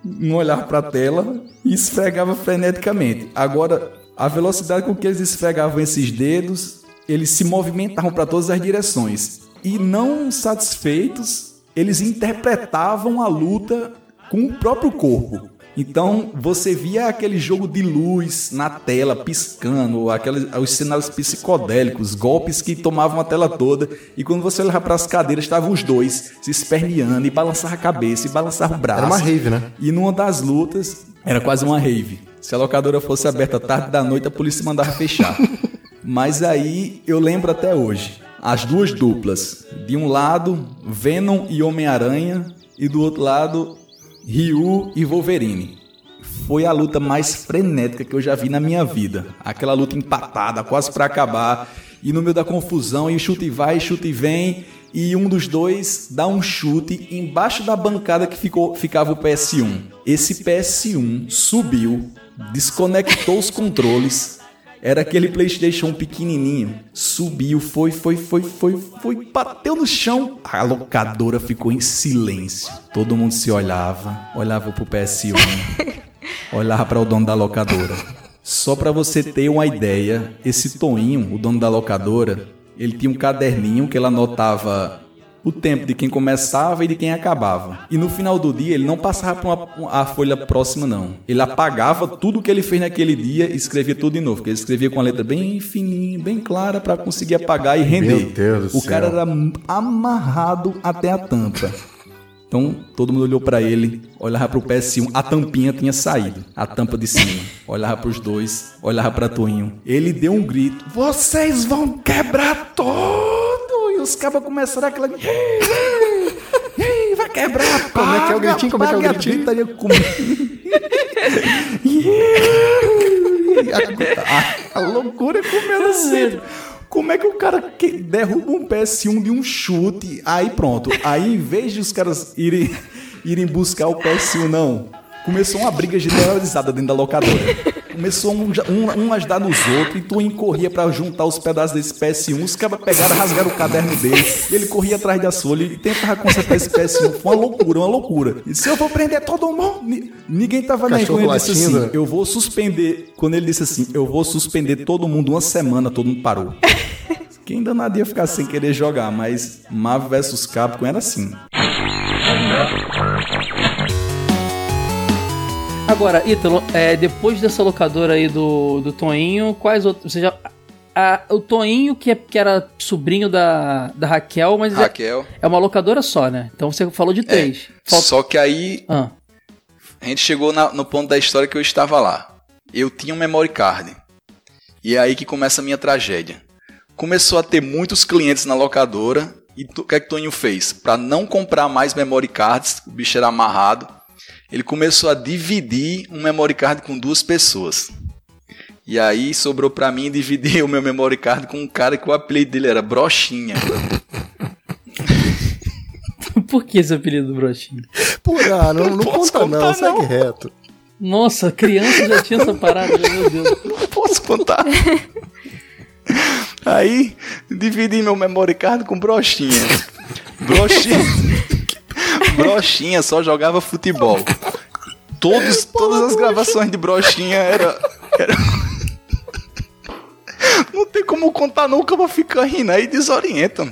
não olhava para a tela e esfregava freneticamente. Agora, a velocidade com que eles esfregavam esses dedos, eles se movimentavam para todas as direções. E não satisfeitos, eles interpretavam a luta com o próprio corpo. Então você via aquele jogo de luz na tela piscando, aqueles, os cenários psicodélicos, golpes que tomavam a tela toda, e quando você olhava para as cadeiras estavam os dois se esperneando e balançar a cabeça e balançar o braço. Era uma rave, né? E numa das lutas era quase uma rave. Se a locadora fosse aberta tarde da noite, a polícia mandava fechar. Mas aí eu lembro até hoje. As duas duplas. De um lado, Venom e Homem-Aranha. E do outro lado, Ryu e Wolverine. Foi a luta mais frenética que eu já vi na minha vida. Aquela luta empatada, quase para acabar. E no meio da confusão, e chute vai, chute vem, e um dos dois dá um chute embaixo da bancada que ficou, ficava o PS1. Esse PS1 subiu, desconectou os controles, era aquele PlayStation pequenininho. Subiu, foi, foi, foi, foi, foi, bateu no chão. A locadora ficou em silêncio. Todo mundo se olhava, olhava pro PS1, olhava para o dono da locadora. Só para você ter uma ideia, esse Toninho, o dono da locadora, ele tinha um caderninho que ele anotava o tempo de quem começava e de quem acabava. E no final do dia ele não passava para a folha próxima não. Ele apagava tudo que ele fez naquele dia e escrevia tudo de novo. Porque ele escrevia com a letra bem fininha, bem clara para conseguir apagar e render. Meu Deus do o cara era amarrado até a tampa. Então todo mundo olhou para ele, olhava para o PS1, a tampinha tinha saído, a tampa de cima. Olhava para os dois, olhava para Toinho. Ele deu um grito: "Vocês vão quebrar tudo!" Os cabas começaram aquela vai quebrar, como é que é o gritinho? Como é que é o gritinho? a, a, a loucura comendo cedo. Como é que o cara que derruba um PS1 de um chute? Aí pronto. Aí em vez de os caras irem, irem buscar o PS1, não. Começou uma briga generalizada dentro da locadora. Começou um, um, um ajudar nos outros, e Toinho corria pra juntar os pedaços desse PS1, os cabas pegaram, rasgaram o caderno dele, ele corria atrás das folhas e tentava consertar esse PS1. Foi uma loucura, uma loucura. E se eu vou prender todo mundo, ninguém tava nem com ele disse assim, eu vou suspender, quando ele disse assim, eu vou suspender todo mundo uma semana, todo mundo parou. Quem danado ia ficar sem querer jogar, mas Marvel vs Capcom era assim. Agora, Ítalo, é, depois dessa locadora aí do, do Toinho, quais outros? Você já. A, o Toinho, que, é, que era sobrinho da, da Raquel, mas Raquel. É, é uma locadora só, né? Então você falou de é, três. É, Falta... Só que aí ah. a gente chegou na, no ponto da história que eu estava lá. Eu tinha um memory card. E é aí que começa a minha tragédia começou a ter muitos clientes na locadora. E o que é que Toninho fez? Para não comprar mais memory cards, o bicho era amarrado, ele começou a dividir um memory card com duas pessoas. E aí sobrou para mim dividir o meu memory card com um cara que o apelido dele era Brochinha. Por que esse apelido do Brochinha? Pô, não, não, não conta contar, não, segue reto. Nossa, criança já tinha essa parada, meu Deus. Não posso contar. Aí dividi meu memory card com brochinha. Brochinha. brochinha só jogava futebol. Todos, todas as gravações de brochinha era, era... Não tem como contar nunca pra ficar rindo aí desorienta.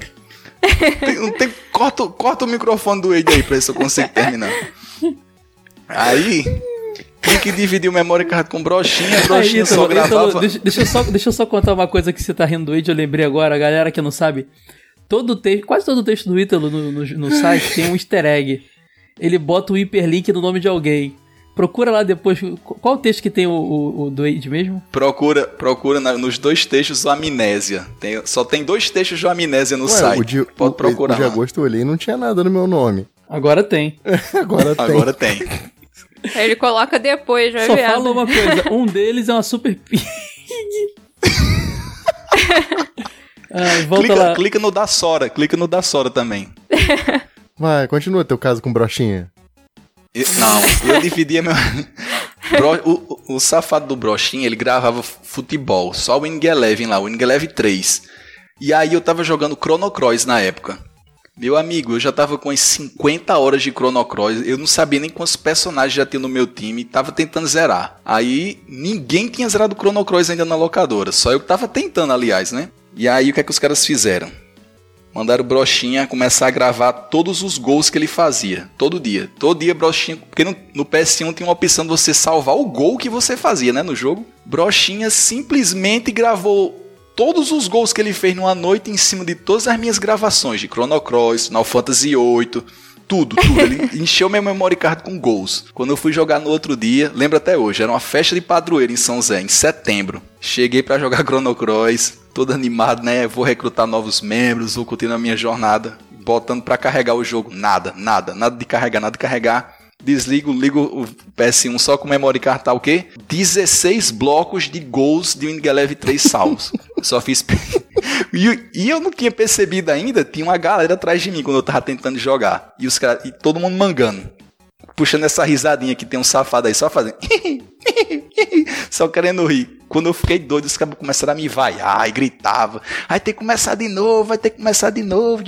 Tem, não tem, corta, corta o microfone do Wade aí pra ver se eu consigo terminar. Aí tem que dividir o memory card com brochinha, brochinha Aí, só gravava... deixa, deixa, eu só, deixa eu só contar uma coisa que você tá rindo do Ítalo, eu lembrei agora, a galera que não sabe, todo texto, quase todo o texto do Ítalo no, no, no site tem um easter egg. Ele bota o hiperlink no nome de alguém. Procura lá depois. Qual o texto que tem o, o, o do Wade mesmo? Procura, procura na, nos dois textos o Amnésia. Tem, só tem dois textos de Amnésia no Ué, site. De, Pode procurar. O de agosto eu olhei e não tinha nada no meu nome. Agora tem. Agora tem. Agora tem. Ele coloca depois, vai Só ver. fala uma coisa, um deles é uma super pig. Ai, volta clica, lá. clica no da Sora, clica no da Sora também. Vai, continua teu caso com brochinha. Não, eu dividia meu. Bro, o, o, safado do Brochinha, ele gravava futebol, só o Wing Eleven lá, o Wing Eleven 3. E aí eu tava jogando Chrono Cross na época. Meu amigo, eu já tava com as 50 horas de Chrono Cross, eu não sabia nem quantos personagens já tinha no meu time, tava tentando zerar. Aí ninguém tinha zerado o Chrono Cross ainda na locadora, só eu que tava tentando, aliás, né? E aí o que é que os caras fizeram? Mandaram o Brochinha começar a gravar todos os gols que ele fazia, todo dia. Todo dia Brochinha, porque no, no PS1 tinha uma opção de você salvar o gol que você fazia, né, no jogo. Brochinha simplesmente gravou todos os gols que ele fez numa noite em cima de todas as minhas gravações de Chrono Cross, Final Fantasy VIII, tudo, tudo. Ele encheu meu memory card com gols. Quando eu fui jogar no outro dia, lembro até hoje, era uma festa de padroeiro em São Zé, em setembro. Cheguei para jogar Chrono Cross, todo animado, né? Vou recrutar novos membros, vou continuar a minha jornada, botando para carregar o jogo. Nada, nada, nada de carregar, nada de carregar desligo, ligo o PS1 só com memory card tá o quê? 16 blocos de gols de Wing Eleven 3 salvos. só fiz. e, e, eu não tinha percebido ainda, tinha uma galera atrás de mim quando eu tava tentando jogar. E os caras. E todo mundo mangando. Puxando essa risadinha que tem um safado aí, só fazendo. só querendo rir. Quando eu fiquei doido, os caras começaram a me vaiar e gritava. Vai ter que começar de novo, vai ter que começar de novo.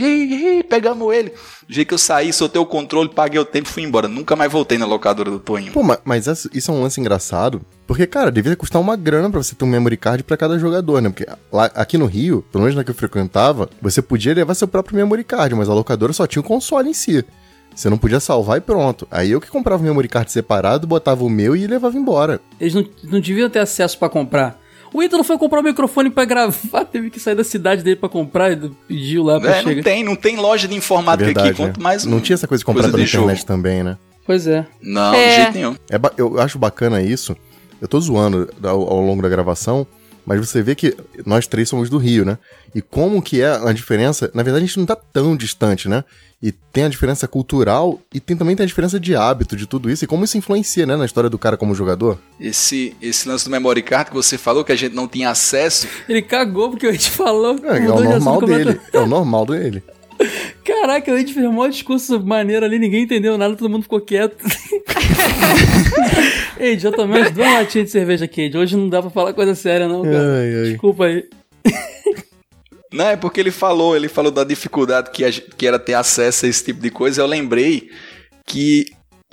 Pegamos ele. Do jeito que eu saí, soltei o controle, paguei o tempo e fui embora. Nunca mais voltei na locadora do Toinho. Pô, mas, isso é um lance engraçado. Porque, cara, devia custar uma grana para você ter um memory card para cada jogador, né? Porque lá, aqui no Rio, pelo menos na que eu frequentava, você podia levar seu próprio memory card, mas a locadora só tinha o console em si. Você não podia salvar e pronto. Aí eu que comprava o memory card separado, botava o meu e levava embora. Eles não, não deviam ter acesso para comprar. O Ítalo foi comprar o microfone para gravar, teve que sair da cidade dele para comprar e pediu lá pra é, chegar. Não tem, não tem loja de informática é verdade, aqui, quanto mais Não tinha essa coisa de comprar coisa pela internet jogo. também, né? Pois é. Não, é. de jeito nenhum. É, eu acho bacana isso. Eu tô zoando ao, ao longo da gravação, mas você vê que nós três somos do Rio, né? E como que é a diferença? Na verdade, a gente não tá tão distante, né? E tem a diferença cultural e tem, também tem a diferença de hábito de tudo isso e como isso influencia, né, na história do cara como jogador. Esse, esse lance do memory card que você falou que a gente não tinha acesso. Ele cagou porque a gente falou. É, é o normal dele. É o normal dele. Caraca, a gente fez um discurso maneiro ali, ninguém entendeu nada, todo mundo ficou quieto. Ei, já tomei umas duas latinhas de cerveja, Cade. Hoje não dá pra falar coisa séria, não, cara. Ai, ai. Desculpa aí. Não, é porque ele falou, ele falou da dificuldade que, a, que era ter acesso a esse tipo de coisa. Eu lembrei que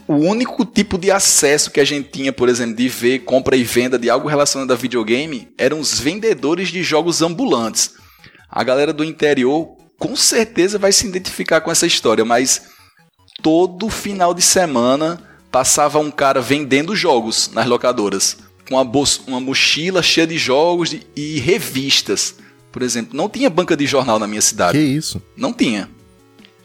o único tipo de acesso que a gente tinha, por exemplo, de ver compra e venda de algo relacionado a videogame eram os vendedores de jogos ambulantes. A galera do interior com certeza vai se identificar com essa história, mas todo final de semana passava um cara vendendo jogos nas locadoras, com uma, uma mochila cheia de jogos e revistas. Por exemplo, não tinha banca de jornal na minha cidade. Que isso? Não tinha.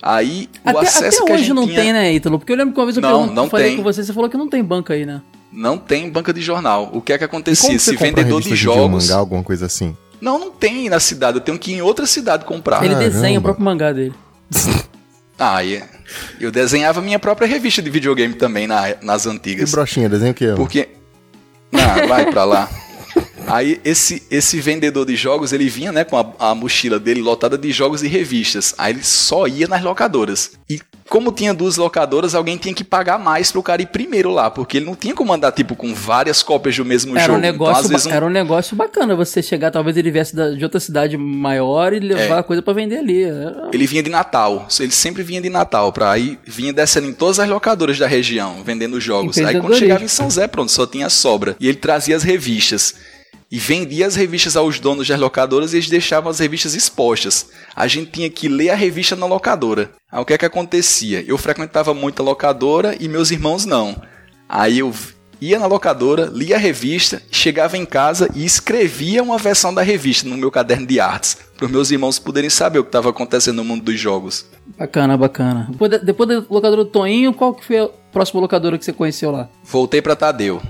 Aí o até, acesso até que a gente não tinha... tem, né, Ítalo? Porque eu lembro que uma vez eu não, não falei tem. com você, você falou que não tem banca aí, né? Não tem banca de jornal. O que é que acontecia? Se vendedor de jogos. De mangá, alguma coisa assim. Não, não tem na cidade. Eu tenho que ir em outra cidade comprar. Ele Caramba. desenha o próprio mangá dele. ah, e eu desenhava minha própria revista de videogame também na, nas antigas. Que brochinha, desenha o quê? Porque. Ah, vai pra lá. Aí esse, esse vendedor de jogos, ele vinha né, com a, a, mochila dele lotada de jogos e revistas. Aí ele só ia nas locadoras. E como tinha duas locadoras, alguém tinha que pagar mais pro cara ir primeiro lá, porque ele não tinha como andar tipo com várias cópias do mesmo era jogo. Um então, negócio, então, um... Era um negócio bacana você chegar, talvez ele viesse de outra cidade maior e levar é. a coisa para vender ali. Era... Ele vinha de Natal, ele sempre vinha de Natal, pra aí vinha descendo em todas as locadoras da região, vendendo jogos. Aí quando chegava em São Zé, pronto, só tinha sobra. E ele trazia as revistas e vendia as revistas aos donos das locadoras e eles deixavam as revistas expostas. A gente tinha que ler a revista na locadora. Aí o que é que acontecia? Eu frequentava muito a locadora e meus irmãos não. Aí eu ia na locadora, lia a revista, chegava em casa e escrevia uma versão da revista no meu caderno de artes, para os meus irmãos poderem saber o que estava acontecendo no mundo dos jogos. Bacana, bacana. Depois da, depois da locadora do Toinho, qual que foi a próxima locadora que você conheceu lá? Voltei para Tadeu.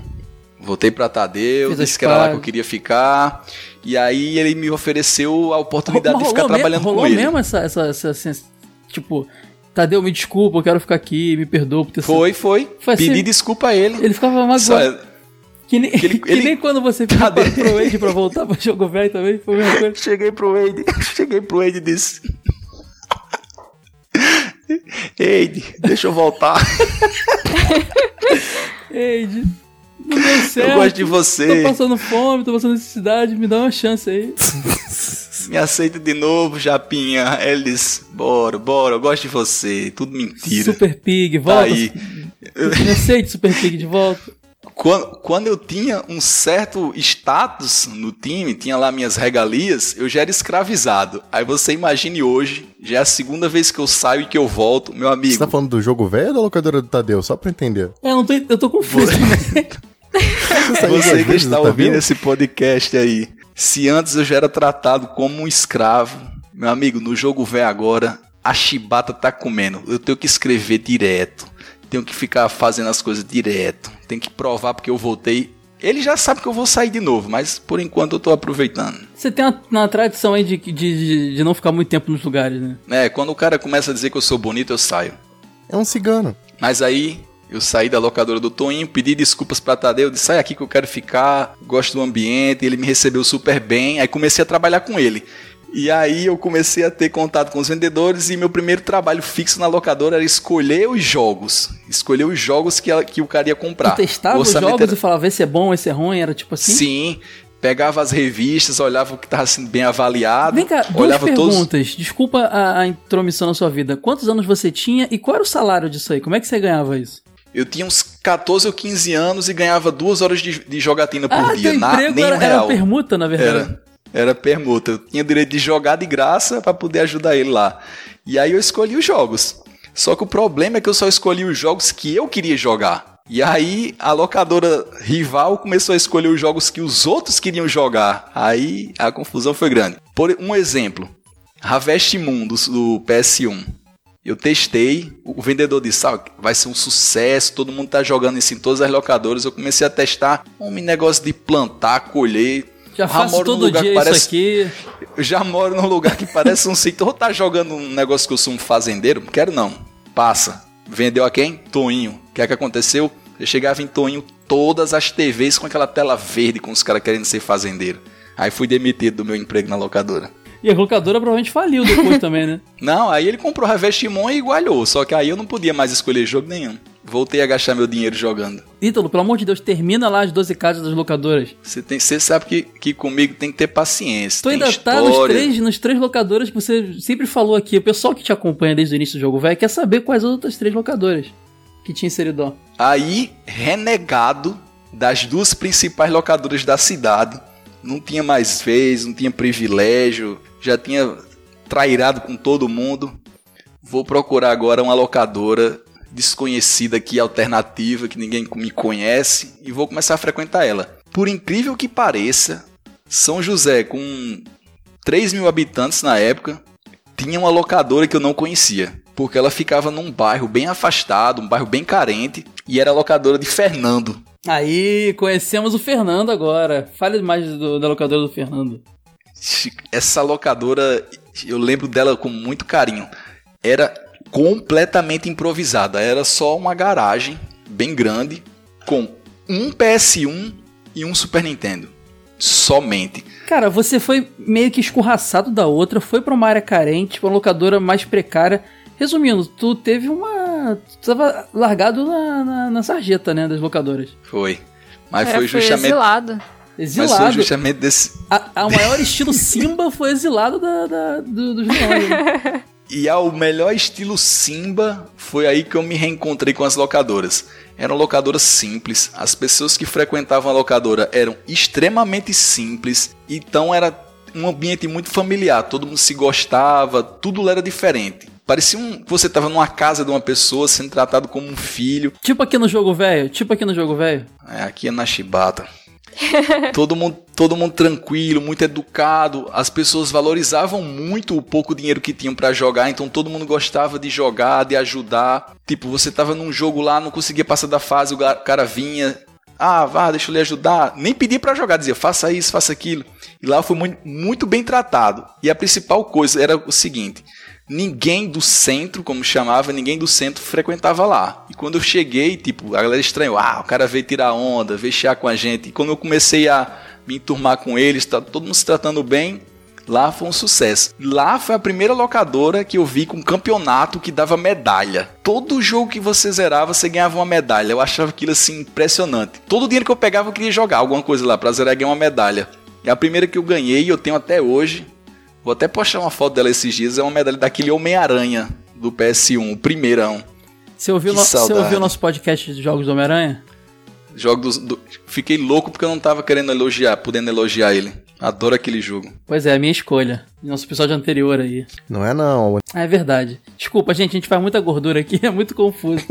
Voltei para Tadeu, disse que era lá que eu queria ficar. E aí ele me ofereceu a oportunidade de ficar trabalhando com ele. Rolou mesmo essa, essa, essa, essa, tipo, Tadeu, me desculpa, eu quero ficar aqui, me perdoa por ter Foi, foi. foi assim, Pedi desculpa a ele. Ele ficava magoado. Que nem, ele, que ele... nem quando você Cadê? pro Wade pra voltar pro jogo velho também, foi a mesma coisa. Cheguei pro Wade, cheguei pro Wade e disse... Eide, deixa eu voltar. Eide... Não deu certo. Eu gosto de você. Tô passando fome, tô passando necessidade, me dá uma chance aí. me aceita de novo, Japinha. Eles, bora, bora, eu gosto de você. Tudo mentira. Super Pig, volta. Tá aí. Me aceite, Super Pig, de volta. Quando, quando eu tinha um certo status no time, tinha lá minhas regalias, eu já era escravizado. Aí você imagine hoje, já é a segunda vez que eu saio e que eu volto, meu amigo. Você tá falando do jogo velho ou da locadora do Tadeu? Só pra entender. É, eu, não tô, eu tô confuso. Você que está ouvindo esse podcast aí, se antes eu já era tratado como um escravo, meu amigo, no jogo velho agora, a chibata tá comendo. Eu tenho que escrever direto. Tenho que ficar fazendo as coisas direto. Tenho que provar porque eu voltei. Ele já sabe que eu vou sair de novo, mas por enquanto eu tô aproveitando. Você tem uma, uma tradição aí de, de, de, de não ficar muito tempo nos lugares, né? É, quando o cara começa a dizer que eu sou bonito, eu saio. É um cigano. Mas aí eu saí da locadora do Toninho, pedi desculpas pra Tadeu, disse, sai aqui que eu quero ficar, gosto do ambiente, ele me recebeu super bem, aí comecei a trabalhar com ele. E aí eu comecei a ter contato com os vendedores e meu primeiro trabalho fixo na locadora era escolher os jogos. Escolher os jogos que, ela, que o cara ia comprar. Tu testava os jogos era... e falava, esse é bom, esse é ruim, era tipo assim? Sim, pegava as revistas, olhava o que estava sendo bem avaliado. Vem cá, duas olhava perguntas. Todos... Desculpa a, a intromissão na sua vida. Quantos anos você tinha e qual era o salário disso aí? Como é que você ganhava isso? Eu tinha uns 14 ou 15 anos e ganhava duas horas de, de jogatina por ah, dia. Teu na, nem era, um real. era permuta, na verdade. Era, era permuta. Eu tinha direito de jogar de graça para poder ajudar ele lá. E aí eu escolhi os jogos. Só que o problema é que eu só escolhi os jogos que eu queria jogar. E aí a locadora rival começou a escolher os jogos que os outros queriam jogar. Aí a confusão foi grande. Por um exemplo, Harvest Moon do, do PS1. Eu testei, o vendedor disse, ah, vai ser um sucesso, todo mundo tá jogando isso em todas as locadoras. Eu comecei a testar um negócio de plantar, colher. Já faço todo dia parece... isso aqui. Eu já moro num lugar que parece um sítio. Ou tá jogando um negócio que eu sou um fazendeiro? Quero não. Passa. Vendeu a quem? Toinho. O que é que aconteceu? Eu chegava em Toinho todas as TVs com aquela tela verde com os caras querendo ser fazendeiro. Aí fui demitido do meu emprego na locadora. E a locadora provavelmente faliu depois também, né? Não, aí ele comprou Harvest Moon e igualhou. Só que aí eu não podia mais escolher jogo nenhum. Voltei a gastar meu dinheiro jogando. Ítalo, pelo amor de Deus, termina lá as 12 casas das locadoras. Você, tem, você sabe que, que comigo tem que ter paciência. Tu ainda história. tá nos três, nos três locadoras que você sempre falou aqui. O pessoal que te acompanha desde o início do jogo, velho, quer saber quais as outras três locadoras que tinha em Aí, renegado das duas principais locadoras da cidade. Não tinha mais vez, não tinha privilégio, já tinha trairado com todo mundo. Vou procurar agora uma locadora desconhecida aqui, alternativa, que ninguém me conhece, e vou começar a frequentar ela. Por incrível que pareça, São José, com 3 mil habitantes na época, tinha uma locadora que eu não conhecia. Porque ela ficava num bairro bem afastado, um bairro bem carente, e era a locadora de Fernando. Aí, conhecemos o Fernando agora. Fale mais do, da locadora do Fernando. Essa locadora, eu lembro dela com muito carinho. Era completamente improvisada. Era só uma garagem bem grande com um PS1 e um Super Nintendo. Somente. Cara, você foi meio que escorraçado da outra, foi para uma área carente, pra uma locadora mais precária. Resumindo, tu teve uma. Tu tava largado na, na, na sarjeta, né, das locadoras. Foi. Mas é, foi justamente. Foi exilado. Exilado. Mas foi justamente desse. A, a maior estilo Simba foi exilado da, da do, dos leões. Né? E ao melhor estilo Simba, foi aí que eu me reencontrei com as locadoras. Eram locadoras simples, as pessoas que frequentavam a locadora eram extremamente simples, então era um ambiente muito familiar, todo mundo se gostava, tudo era diferente. Parecia um, que você estava numa casa de uma pessoa sendo tratado como um filho. Tipo aqui no jogo velho, tipo aqui no jogo velho. É, aqui é na Chibata. todo mundo, todo mundo tranquilo, muito educado. As pessoas valorizavam muito o pouco dinheiro que tinham para jogar, então todo mundo gostava de jogar, de ajudar. Tipo, você tava num jogo lá, não conseguia passar da fase, o cara vinha, ah, vá, deixa eu lhe ajudar. Nem pedia para jogar, dizia, faça isso, faça aquilo. E lá foi muito, muito bem tratado. E a principal coisa era o seguinte: ninguém do centro, como chamava, ninguém do centro frequentava lá. E quando eu cheguei, tipo, a galera estranhou, ah, o cara veio tirar onda, veio chiar com a gente. E quando eu comecei a me enturmar com eles, tá todo mundo se tratando bem, lá foi um sucesso. Lá foi a primeira locadora que eu vi com um campeonato que dava medalha. Todo jogo que você zerava, você ganhava uma medalha. Eu achava aquilo assim impressionante. Todo dinheiro que eu pegava, eu queria jogar alguma coisa lá pra zerar e ganhar uma medalha. É a primeira que eu ganhei e eu tenho até hoje. Vou até postar uma foto dela esses dias. É uma medalha daquele Homem-Aranha do PS1, o primeirão. Você ouviu, no, você ouviu nosso podcast de jogos do Homem-Aranha? Jogos do, Fiquei louco porque eu não tava querendo elogiar, podendo elogiar ele. Adoro aquele jogo. Pois é, a minha escolha. Nosso episódio anterior aí. Não é não. é verdade. Desculpa, gente, a gente faz muita gordura aqui, é muito confuso.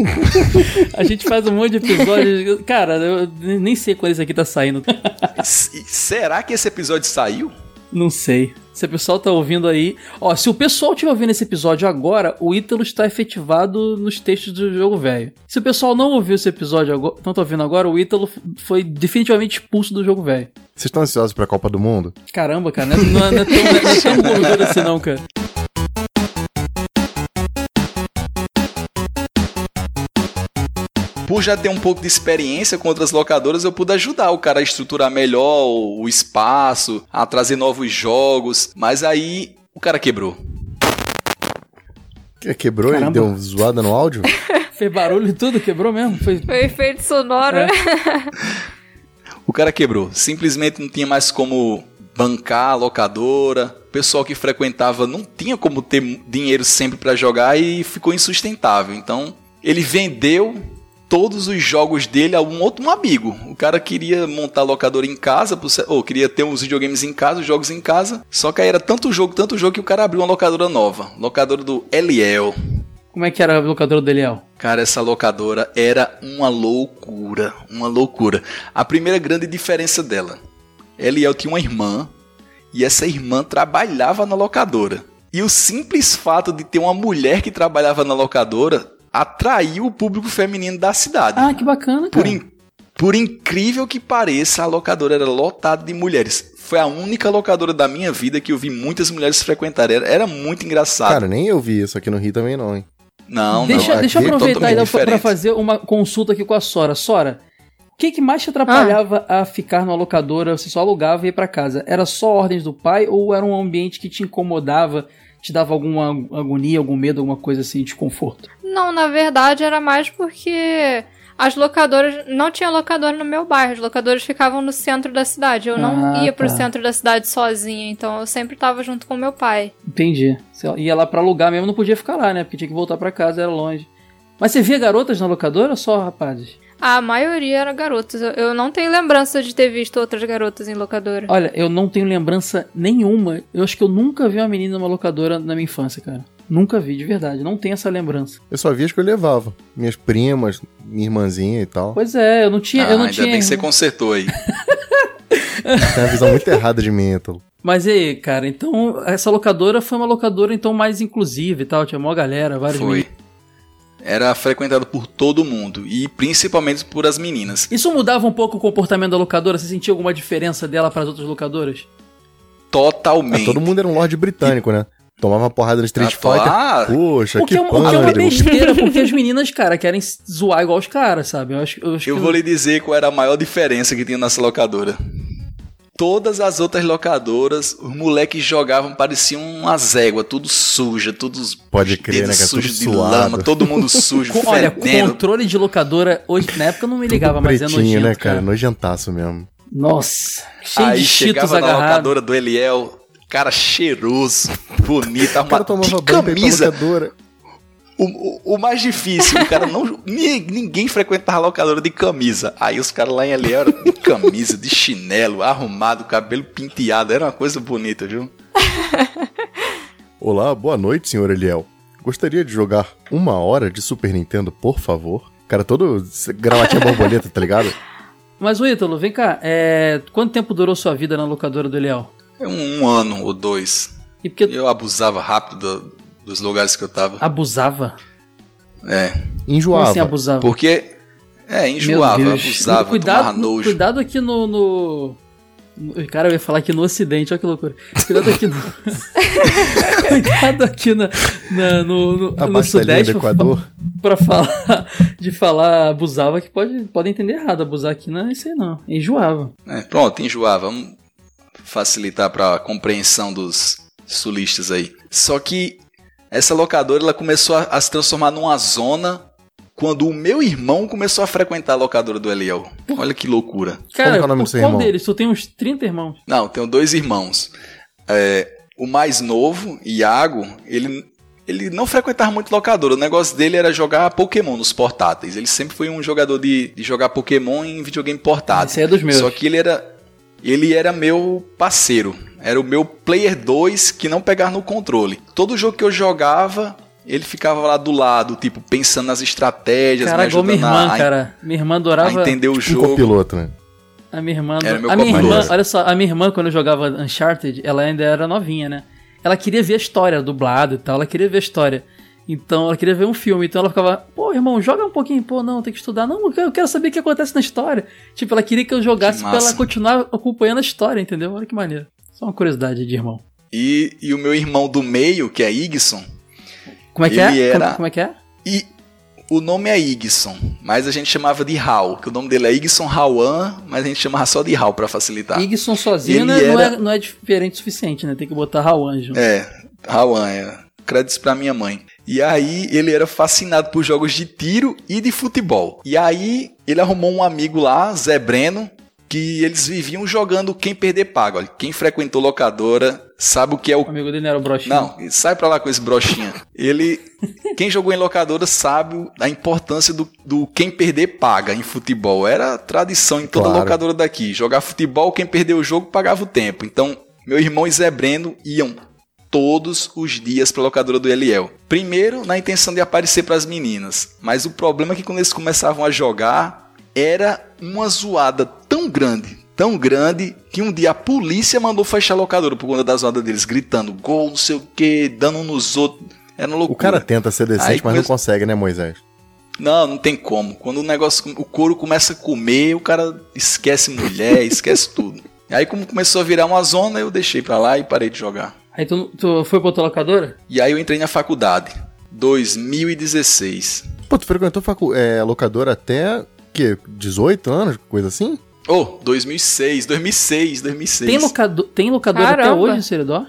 a gente faz um monte de episódios. Cara, eu nem sei quando esse aqui tá saindo. Será que esse episódio saiu? Não sei. Se o pessoal tá ouvindo aí. Ó, se o pessoal estiver ouvindo esse episódio agora, o Ítalo está efetivado nos textos do jogo velho. Se o pessoal não ouviu esse episódio agora, não tá ouvindo agora, o Ítalo foi definitivamente expulso do jogo velho. Vocês estão ansiosos pra Copa do Mundo? Caramba, cara, não é, não é, não é tão, não é tão gordura assim não, cara. Por já ter um pouco de experiência com outras locadoras, eu pude ajudar o cara a estruturar melhor o espaço, a trazer novos jogos, mas aí o cara quebrou. Quebrou Caramba. e deu zoada no áudio? Fez barulho e tudo, quebrou mesmo? Foi, Foi efeito sonoro. É. o cara quebrou. Simplesmente não tinha mais como bancar a locadora. O pessoal que frequentava não tinha como ter dinheiro sempre para jogar e ficou insustentável. Então, ele vendeu todos os jogos dele a um outro um amigo. O cara queria montar locadora em casa, ou queria ter uns videogames em casa, os jogos em casa. Só que aí era tanto jogo, tanto jogo que o cara abriu uma locadora nova. Locadora do Eliel. Como é que era a locadora do Eliel? Cara, essa locadora era uma loucura, uma loucura. A primeira grande diferença dela. Eliel tinha uma irmã e essa irmã trabalhava na locadora. E o simples fato de ter uma mulher que trabalhava na locadora atraiu o público feminino da cidade. Ah, que bacana, cara. Por, in, por incrível que pareça, a locadora era lotada de mulheres. Foi a única locadora da minha vida que eu vi muitas mulheres frequentarem. Era, era muito engraçado. Cara, nem eu vi isso aqui no Rio também não, hein? Não, deixa, não. Deixa eu aproveitar é para fazer uma consulta aqui com a Sora. Sora, o que, que mais te atrapalhava ah. a ficar numa locadora? Você só alugava e ia para casa? Era só ordens do pai ou era um ambiente que te incomodava? Te dava alguma agonia, algum medo, alguma coisa assim, desconforto? Não, na verdade era mais porque as locadoras. Não tinha locadora no meu bairro, as locadoras ficavam no centro da cidade. Eu não ah, ia pro tá. centro da cidade sozinha, então eu sempre tava junto com meu pai. Entendi. Você ia lá pra alugar mesmo, não podia ficar lá, né? Porque tinha que voltar para casa, era longe. Mas você via garotas na locadora ou só rapazes? A maioria era garotas. Eu não tenho lembrança de ter visto outras garotas em locadora. Olha, eu não tenho lembrança nenhuma. Eu acho que eu nunca vi uma menina numa locadora na minha infância, cara. Nunca vi, de verdade. Não tenho essa lembrança. Eu só vi as que eu levava. Minhas primas, minha irmãzinha e tal. Pois é, eu não tinha. Ah, eu não ainda tinha... bem que você consertou aí. Tem uma visão muito errada de mim, então. Mas aí, cara, então essa locadora foi uma locadora então mais inclusiva e tal, tinha maior galera, vários Foi era frequentado por todo mundo e principalmente por as meninas. Isso mudava um pouco o comportamento da locadora? Você sentia alguma diferença dela para as outras locadoras? Totalmente. Ah, todo mundo era um lord britânico, e... né? Tomava uma porrada no Street ah, Fighter. Ah, Poxa, que, que é, O que é uma besteira, porque as meninas, cara, querem zoar igual os caras, sabe? Eu, acho, eu, acho eu vou eu... lhe dizer qual era a maior diferença que tinha nessa locadora todas as outras locadoras, os moleques jogavam, pareciam uma zégua, tudo suja, tudo Pode crer, né, sujo de suado. lama, todo mundo sujo, Com, Olha, controle de locadora, hoje na época eu não me ligava, tudo mas é nojento, né, cara? cara? Nojentaço mesmo. Nossa, cheio Aí de chegava na locadora do Eliel, cara cheiroso, bonito, arrumado. que camisa. O, o, o, mais difícil, o cara não. ninguém frequentava locadora de camisa. Aí os caras lá em ali eram de camisa, de chinelo, arrumado, cabelo penteado. Era uma coisa bonita, viu? Olá, boa noite, senhor Eliel. Gostaria de jogar uma hora de Super Nintendo, por favor? Cara, todo gravatinha borboleta, tá ligado? Mas, o Ítalo, vem cá. É... Quanto tempo durou sua vida na locadora do Eliel? Um, um ano ou dois. E porque... Eu abusava rápido dos lugares que eu tava. Abusava? É. Enjoava. Como assim abusava? Porque. É, enjoava, abusava, cuidado, nojo. Cuidado aqui no, no... Cara, eu ia falar aqui no Ocidente, olha que loucura. Cuidado aqui no. Cuidado aqui na, na, no, no, no Sudeste. Pra, pra, falar. De falar abusava, que pode, pode entender errado. Abusar aqui não é isso aí, não. Enjoava. É, pronto, enjoava. Vamos facilitar pra compreensão dos sulistas aí. Só que essa locadora ela começou a, a, se transformar numa zona quando o meu irmão começou a frequentar a locadora do Eliel. Olha que loucura. Cara, Como é o nome do seu qual irmão? deles? Tu tem uns 30 irmãos? Não, tenho dois irmãos. É, o mais novo, Iago, ele, ele não frequentava muito locadora. O negócio dele era jogar Pokémon nos portáteis. Ele sempre foi um jogador de, de jogar Pokémon em videogame portátil. Esse é dos meus. Só que ele era, ele era meu parceiro. Era o meu player 2 que não pegava no controle. Todo jogo que eu jogava, ele ficava lá do lado, tipo, pensando nas estratégias, cara, me ajudando minha irmã, a, cara. Minha irmã adorava... A entender o jogo. Um copiloto, né? A minha irmã... Era meu a minha irmã, olha só, a minha irmã, quando eu jogava Uncharted, ela ainda era novinha, né? Ela queria ver a história, dublado e tal, ela queria ver a história. Então ela queria ver um filme, então ela ficava, pô, irmão, joga um pouquinho, pô, não, tem que estudar. Não, eu quero saber o que acontece na história. Tipo, ela queria que eu jogasse que pra ela continuar acompanhando a história, entendeu? Olha que maneiro. Só uma curiosidade de irmão. E, e o meu irmão do meio, que é Igson. Como é que é? Era... Como, como, é que é? E o nome é Igson, mas a gente chamava de Hal, que o nome dele é Igson Hauan, mas a gente chamava só de Hal para facilitar. Igson sozinho não, é, era... não, é, não é diferente o suficiente, né? Tem que botar Hauan junto. É, Hauan, é. Créditos para minha mãe. E aí ele era fascinado por jogos de tiro e de futebol. E aí ele arrumou um amigo lá, Zé Breno, que eles viviam jogando quem perder paga. Olha, quem frequentou locadora sabe o que é o. o amigo dele era o brochinha. Não, sai pra lá com esse brochinha. Ele. quem jogou em locadora sabe a importância do, do quem perder paga em futebol. Era tradição em toda claro. locadora daqui. Jogar futebol, quem perdeu o jogo pagava o tempo. Então, meu irmão e Zé Breno iam todos os dias para a locadora do Eliel. Primeiro, na intenção de aparecer para as meninas, mas o problema é que quando eles começavam a jogar, era uma zoada tão grande, tão grande, que um dia a polícia mandou fechar a locadora por conta da zoada deles, gritando gol, não sei o que, dando um nos outros. Era loucura. O cara tenta ser decente, Aí mas come... não consegue, né, Moisés? Não, não tem como. Quando o negócio, o couro começa a comer, o cara esquece mulher, esquece tudo. Aí como começou a virar uma zona, eu deixei pra lá e parei de jogar. Aí tu, tu foi pra outra locadora? E aí eu entrei na faculdade. 2016. Pô, tu frequentou facu é, locadora até quê? 18 anos? Coisa assim? Oh, 2006, 2006, 2006. Tem, locado, tem locador Caramba. até hoje, Seredó?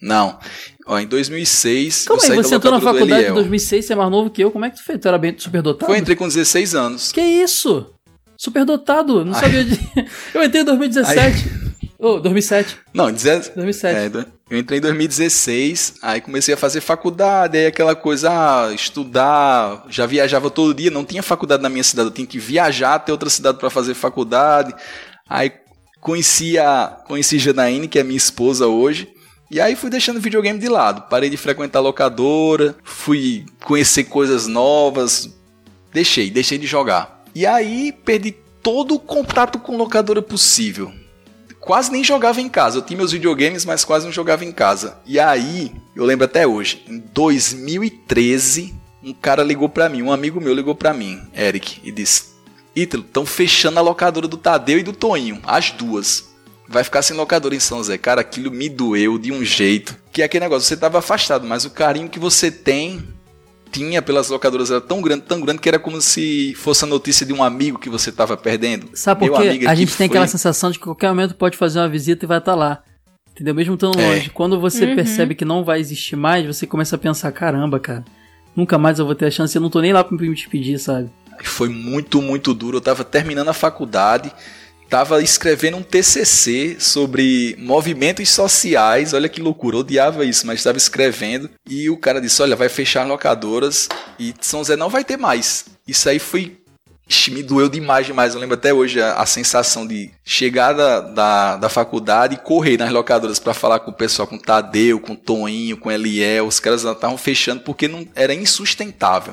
Não. Ó, em 2006, Calma eu aí, saí você entrou na faculdade em Eliel. 2006, você é mais novo que eu, como é que tu fez? Tu era bem superdotado? Foi, entrei com 16 anos. Que isso? Superdotado, não sabia de... Eu entrei em 2017. Ô, 2007, Não, 17, 2007. É, eu entrei em 2016, aí comecei a fazer faculdade, aí aquela coisa, ah, estudar, já viajava todo dia, não tinha faculdade na minha cidade, eu tinha que viajar até outra cidade para fazer faculdade. Aí conheci a conheci Janaíne, que é minha esposa hoje, e aí fui deixando o videogame de lado. Parei de frequentar locadora, fui conhecer coisas novas, deixei, deixei de jogar. E aí perdi todo o contato com locadora possível quase nem jogava em casa. Eu tinha meus videogames, mas quase não jogava em casa. E aí, eu lembro até hoje, em 2013, um cara ligou pra mim, um amigo meu ligou pra mim, Eric, e disse: Ítalo, estão fechando a locadora do Tadeu e do Toinho, as duas. Vai ficar sem locadora em São Zé. Cara, aquilo me doeu de um jeito. Que é aquele negócio, você tava afastado, mas o carinho que você tem, tinha pelas locadoras era tão grande, tão grande, que era como se fosse a notícia de um amigo que você tava perdendo. Sabe por quê? A gente tem foi- aquela sensação de que qualquer momento pode fazer uma visita e vai estar lá. Entendeu? Mesmo estando É. longe. Quando você Uhum. percebe que não vai existir mais, você começa a pensar, caramba, cara, nunca mais eu vou ter a chance, eu não tô nem lá pra me despedir, sabe? Foi muito, muito duro. Eu tava terminando a faculdade, tava escrevendo um TCC sobre movimentos sociais. Olha que loucura, odiava isso, mas estava escrevendo. E o cara disse: Olha, vai fechar locadoras e São Zé não vai ter mais. Isso aí foi. Me doeu demais, demais. Eu lembro até hoje a, a sensação de chegar da, da, da faculdade e correr nas locadoras para falar com o pessoal, com o Tadeu, com o Toinho, com o Eliel. Os caras estavam fechando porque não era insustentável.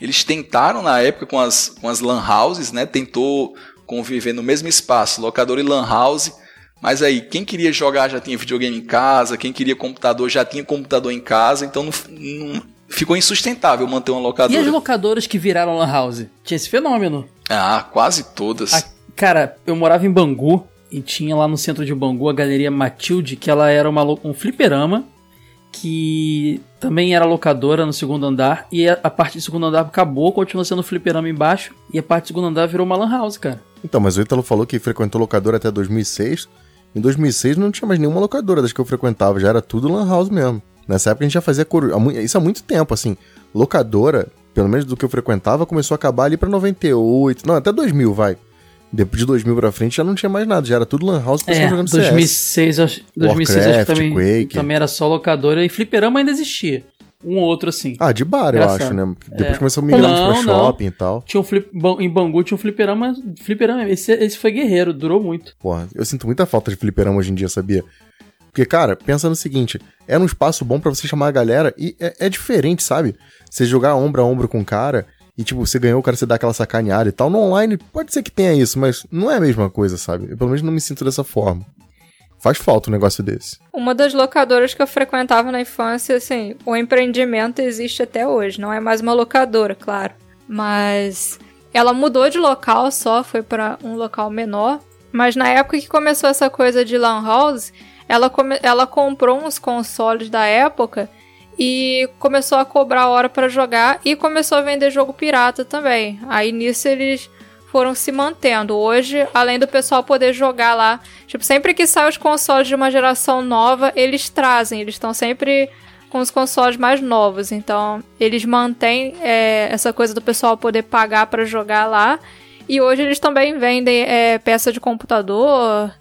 Eles tentaram na época com as, com as lan houses, né? Tentou conviver no mesmo espaço, locador e lan house. Mas aí, quem queria jogar já tinha videogame em casa, quem queria computador já tinha computador em casa, então não, não- ficou insustentável manter uma E locadora. as locadoras que viraram Lan House? Tinha esse fenômeno. Ah, quase todas. A- cara, eu morava em Bangu e tinha lá no centro de Bangu a galeria Matilde, que ela era uma, um fliperama que também era locadora no segundo andar e a, a parte do segundo andar acabou, continuou sendo fliperama embaixo e a parte do segundo andar virou uma lan house, cara. Então, mas o Ítalo falou que frequentou locadora até 2006. Em 2006 não tinha mais nenhuma locadora das que eu frequentava, já era tudo lan house mesmo. Nessa época a gente já fazia isso há muito tempo, assim. Locadora, pelo menos do que eu frequentava, começou a acabar ali pra 98, não, até 2000, vai. Depois de 2000 pra frente já não tinha mais nada, já era tudo lan house, É, jogando CS. 2006, eu acho- 2006 acho que também, Quake. também era só locadora e fliperama ainda existia. Um ou outro assim. Ah, de bar, eu acho, né? Depois É. começou a migrar Não, pra não. shopping e tal. Tinha um flip, em Bangu tinha um fliperama, fliperama esse, esse foi guerreiro, durou muito. Porra, eu sinto muita falta de fliperama hoje em dia, sabia? Porque, cara, pensa no seguinte: era um espaço bom pra você chamar a galera e é, é diferente, sabe? Você jogar ombro a ombro com o cara e, tipo, você ganhou o cara, você dá aquela sacaneada e tal. No online, pode ser que tenha isso, mas não é a mesma coisa, sabe? Eu pelo menos não me sinto dessa forma. Faz falta um negócio desse. Uma das locadoras que eu frequentava na infância, assim, o empreendimento existe até hoje. Não é mais uma locadora, claro. Mas ela mudou de local só, foi para um local menor. Mas na época que começou essa coisa de Lan House, ela, come- ela comprou uns consoles da época e começou a cobrar hora para jogar e começou a vender jogo pirata também. Aí nisso eles foram se mantendo. Hoje, além do pessoal poder jogar lá, tipo, sempre que sai os consoles de uma geração nova, eles trazem, eles estão sempre com os consoles mais novos. Então, eles mantêm é, essa coisa do pessoal poder pagar para jogar lá. E hoje eles também vendem é, peça de computador.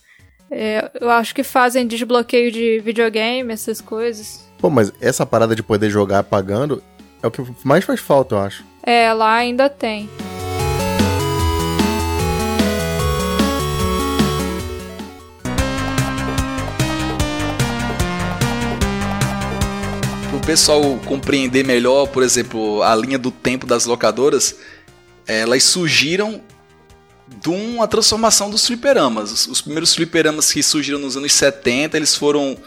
é, eu acho que fazem desbloqueio de videogame, essas coisas. Pô, mas essa parada de poder jogar pagando é o que mais faz falta, eu acho. É, lá ainda tem. Pessoal compreender melhor, por exemplo, a linha do tempo das locadoras, elas surgiram de uma transformação dos fliperamas. Os, os primeiros fliperamas que surgiram nos anos 70, eles foram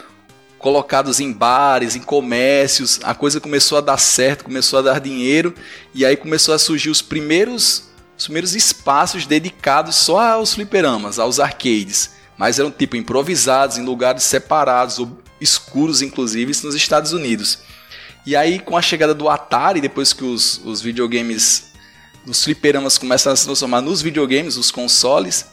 colocados em bares, em comércios, a coisa começou a dar certo, começou a dar dinheiro, e aí começou a surgir os primeiros, os primeiros espaços dedicados só aos fliperamas, aos arcades. Mas eram tipo improvisados, em lugares separados, ou escuros inclusive, nos Estados Unidos. E aí, com a chegada do Atari, depois que os, os videogames, os fliperamas começaram a se transformar nos videogames, os consoles,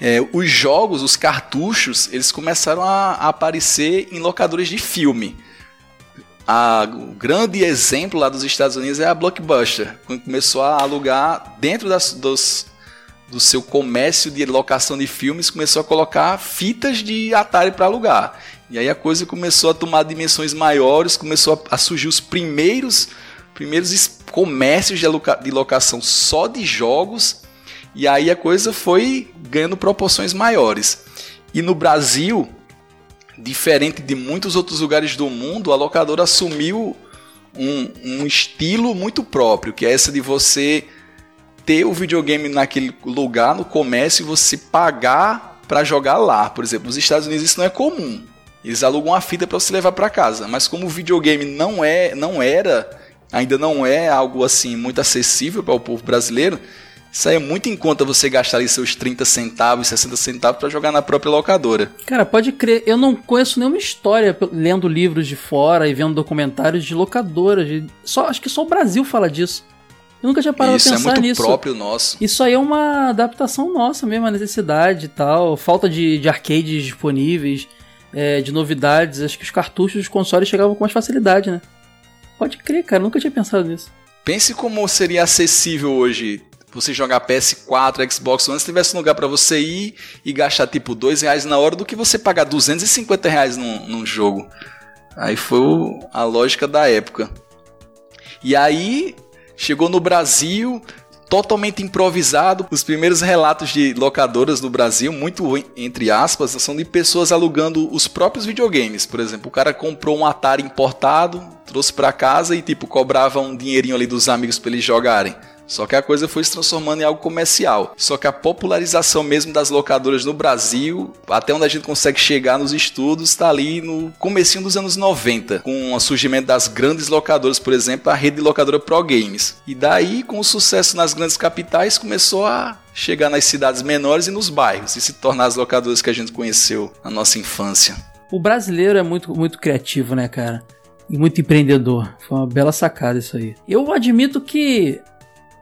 é, os jogos, os cartuchos, eles começaram a, a aparecer em locadores de filme. A, o grande exemplo lá dos Estados Unidos é a Blockbuster, quando começou a alugar dentro das, dos, do seu comércio de locação de filmes, começou a colocar fitas de Atari para alugar. E aí a coisa começou a tomar dimensões maiores, começou a, a surgir os primeiros, primeiros comércios de, de locação só de jogos, e aí a coisa foi ganhando proporções maiores. E no Brasil, diferente de muitos outros lugares do mundo, a locadora assumiu um, um estilo muito próprio, que é essa de você ter o videogame naquele lugar, no comércio, e você pagar para jogar lá. Por exemplo, nos Estados Unidos isso não é comum. Eles alugam uma fita para você levar para casa, mas como o videogame não é, não era, ainda não é algo assim muito acessível para o povo brasileiro, Sai é muito em conta você gastar ali seus 30 centavos, 60 centavos para jogar na própria locadora. Cara, pode crer, eu não conheço nenhuma história lendo livros de fora e vendo documentários de locadoras. De... Só, acho que só o Brasil fala disso. Eu nunca tinha parado Isso a pensar é muito nisso. próprio nosso. Isso aí é uma adaptação nossa mesmo, a necessidade e tal. Falta de, de arcades disponíveis, é, de novidades. Acho que os cartuchos dos consoles chegavam com mais facilidade, né? Pode crer, cara, nunca tinha pensado nisso. Pense como seria acessível hoje você jogar PS4, Xbox One, se tivesse um lugar para você ir e gastar tipo dois reais na hora do que você pagar 250 reais num, num jogo. Aí foi o, a lógica da época. E aí chegou no Brasil, totalmente improvisado. Os primeiros relatos de locadoras no Brasil, muito entre aspas, são de pessoas alugando os próprios videogames. Por exemplo, o cara comprou um Atari importado, trouxe para casa e tipo cobrava um dinheirinho ali dos amigos para eles jogarem. Só que a coisa foi se transformando em algo comercial. Só que a popularização mesmo das locadoras no Brasil, até onde a gente consegue chegar nos estudos, está ali no comecinho dos anos 90, com o surgimento das grandes locadoras, por exemplo, a rede de locadora Pro Games. E daí, com o sucesso nas grandes capitais, começou a chegar nas cidades menores e nos bairros e se tornar as locadoras que a gente conheceu na nossa infância. O brasileiro é muito, muito criativo, né, cara? E muito empreendedor. Foi uma bela sacada isso aí. Eu admito que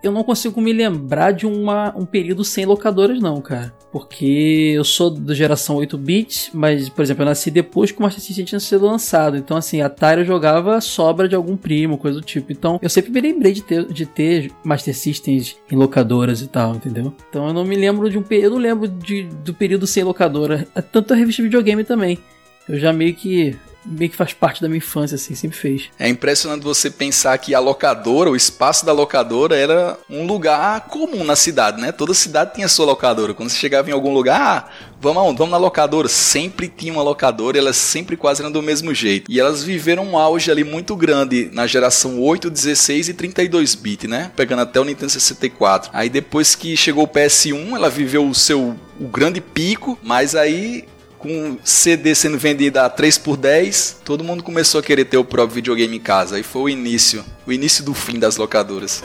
eu não consigo me lembrar de uma, um período sem locadoras, não, cara. Porque eu sou da geração 8 bits, mas, por exemplo, eu nasci depois que o Master System tinha sido lançado. Então, assim, Atari eu jogava sobra de algum primo, coisa do tipo. Então, eu sempre me lembrei de ter, de ter Master Systems em locadoras e tal, entendeu? Então, eu não me lembro de um período, eu não lembro de, do período sem locadora. Tanto a revista videogame também. Eu já meio que meio que faz parte da minha infância, assim, sempre fez. É impressionante você pensar que a locadora, o espaço da locadora era um lugar comum na cidade, né? Toda cidade tinha sua locadora. Quando você chegava em algum lugar, ah, vamos aonde? Vamos na locadora. Sempre tinha uma locadora elas sempre quase eram do mesmo jeito. E elas viveram um auge ali muito grande na geração 8, 16 e 32 bit, né? Pegando até o Nintendo 64. Aí depois que chegou o PS1, ela viveu o seu o grande pico, mas aí com CD sendo vendido a 3 por 10, todo mundo começou a querer ter o próprio videogame em casa. E foi o início, o início do fim das locadoras.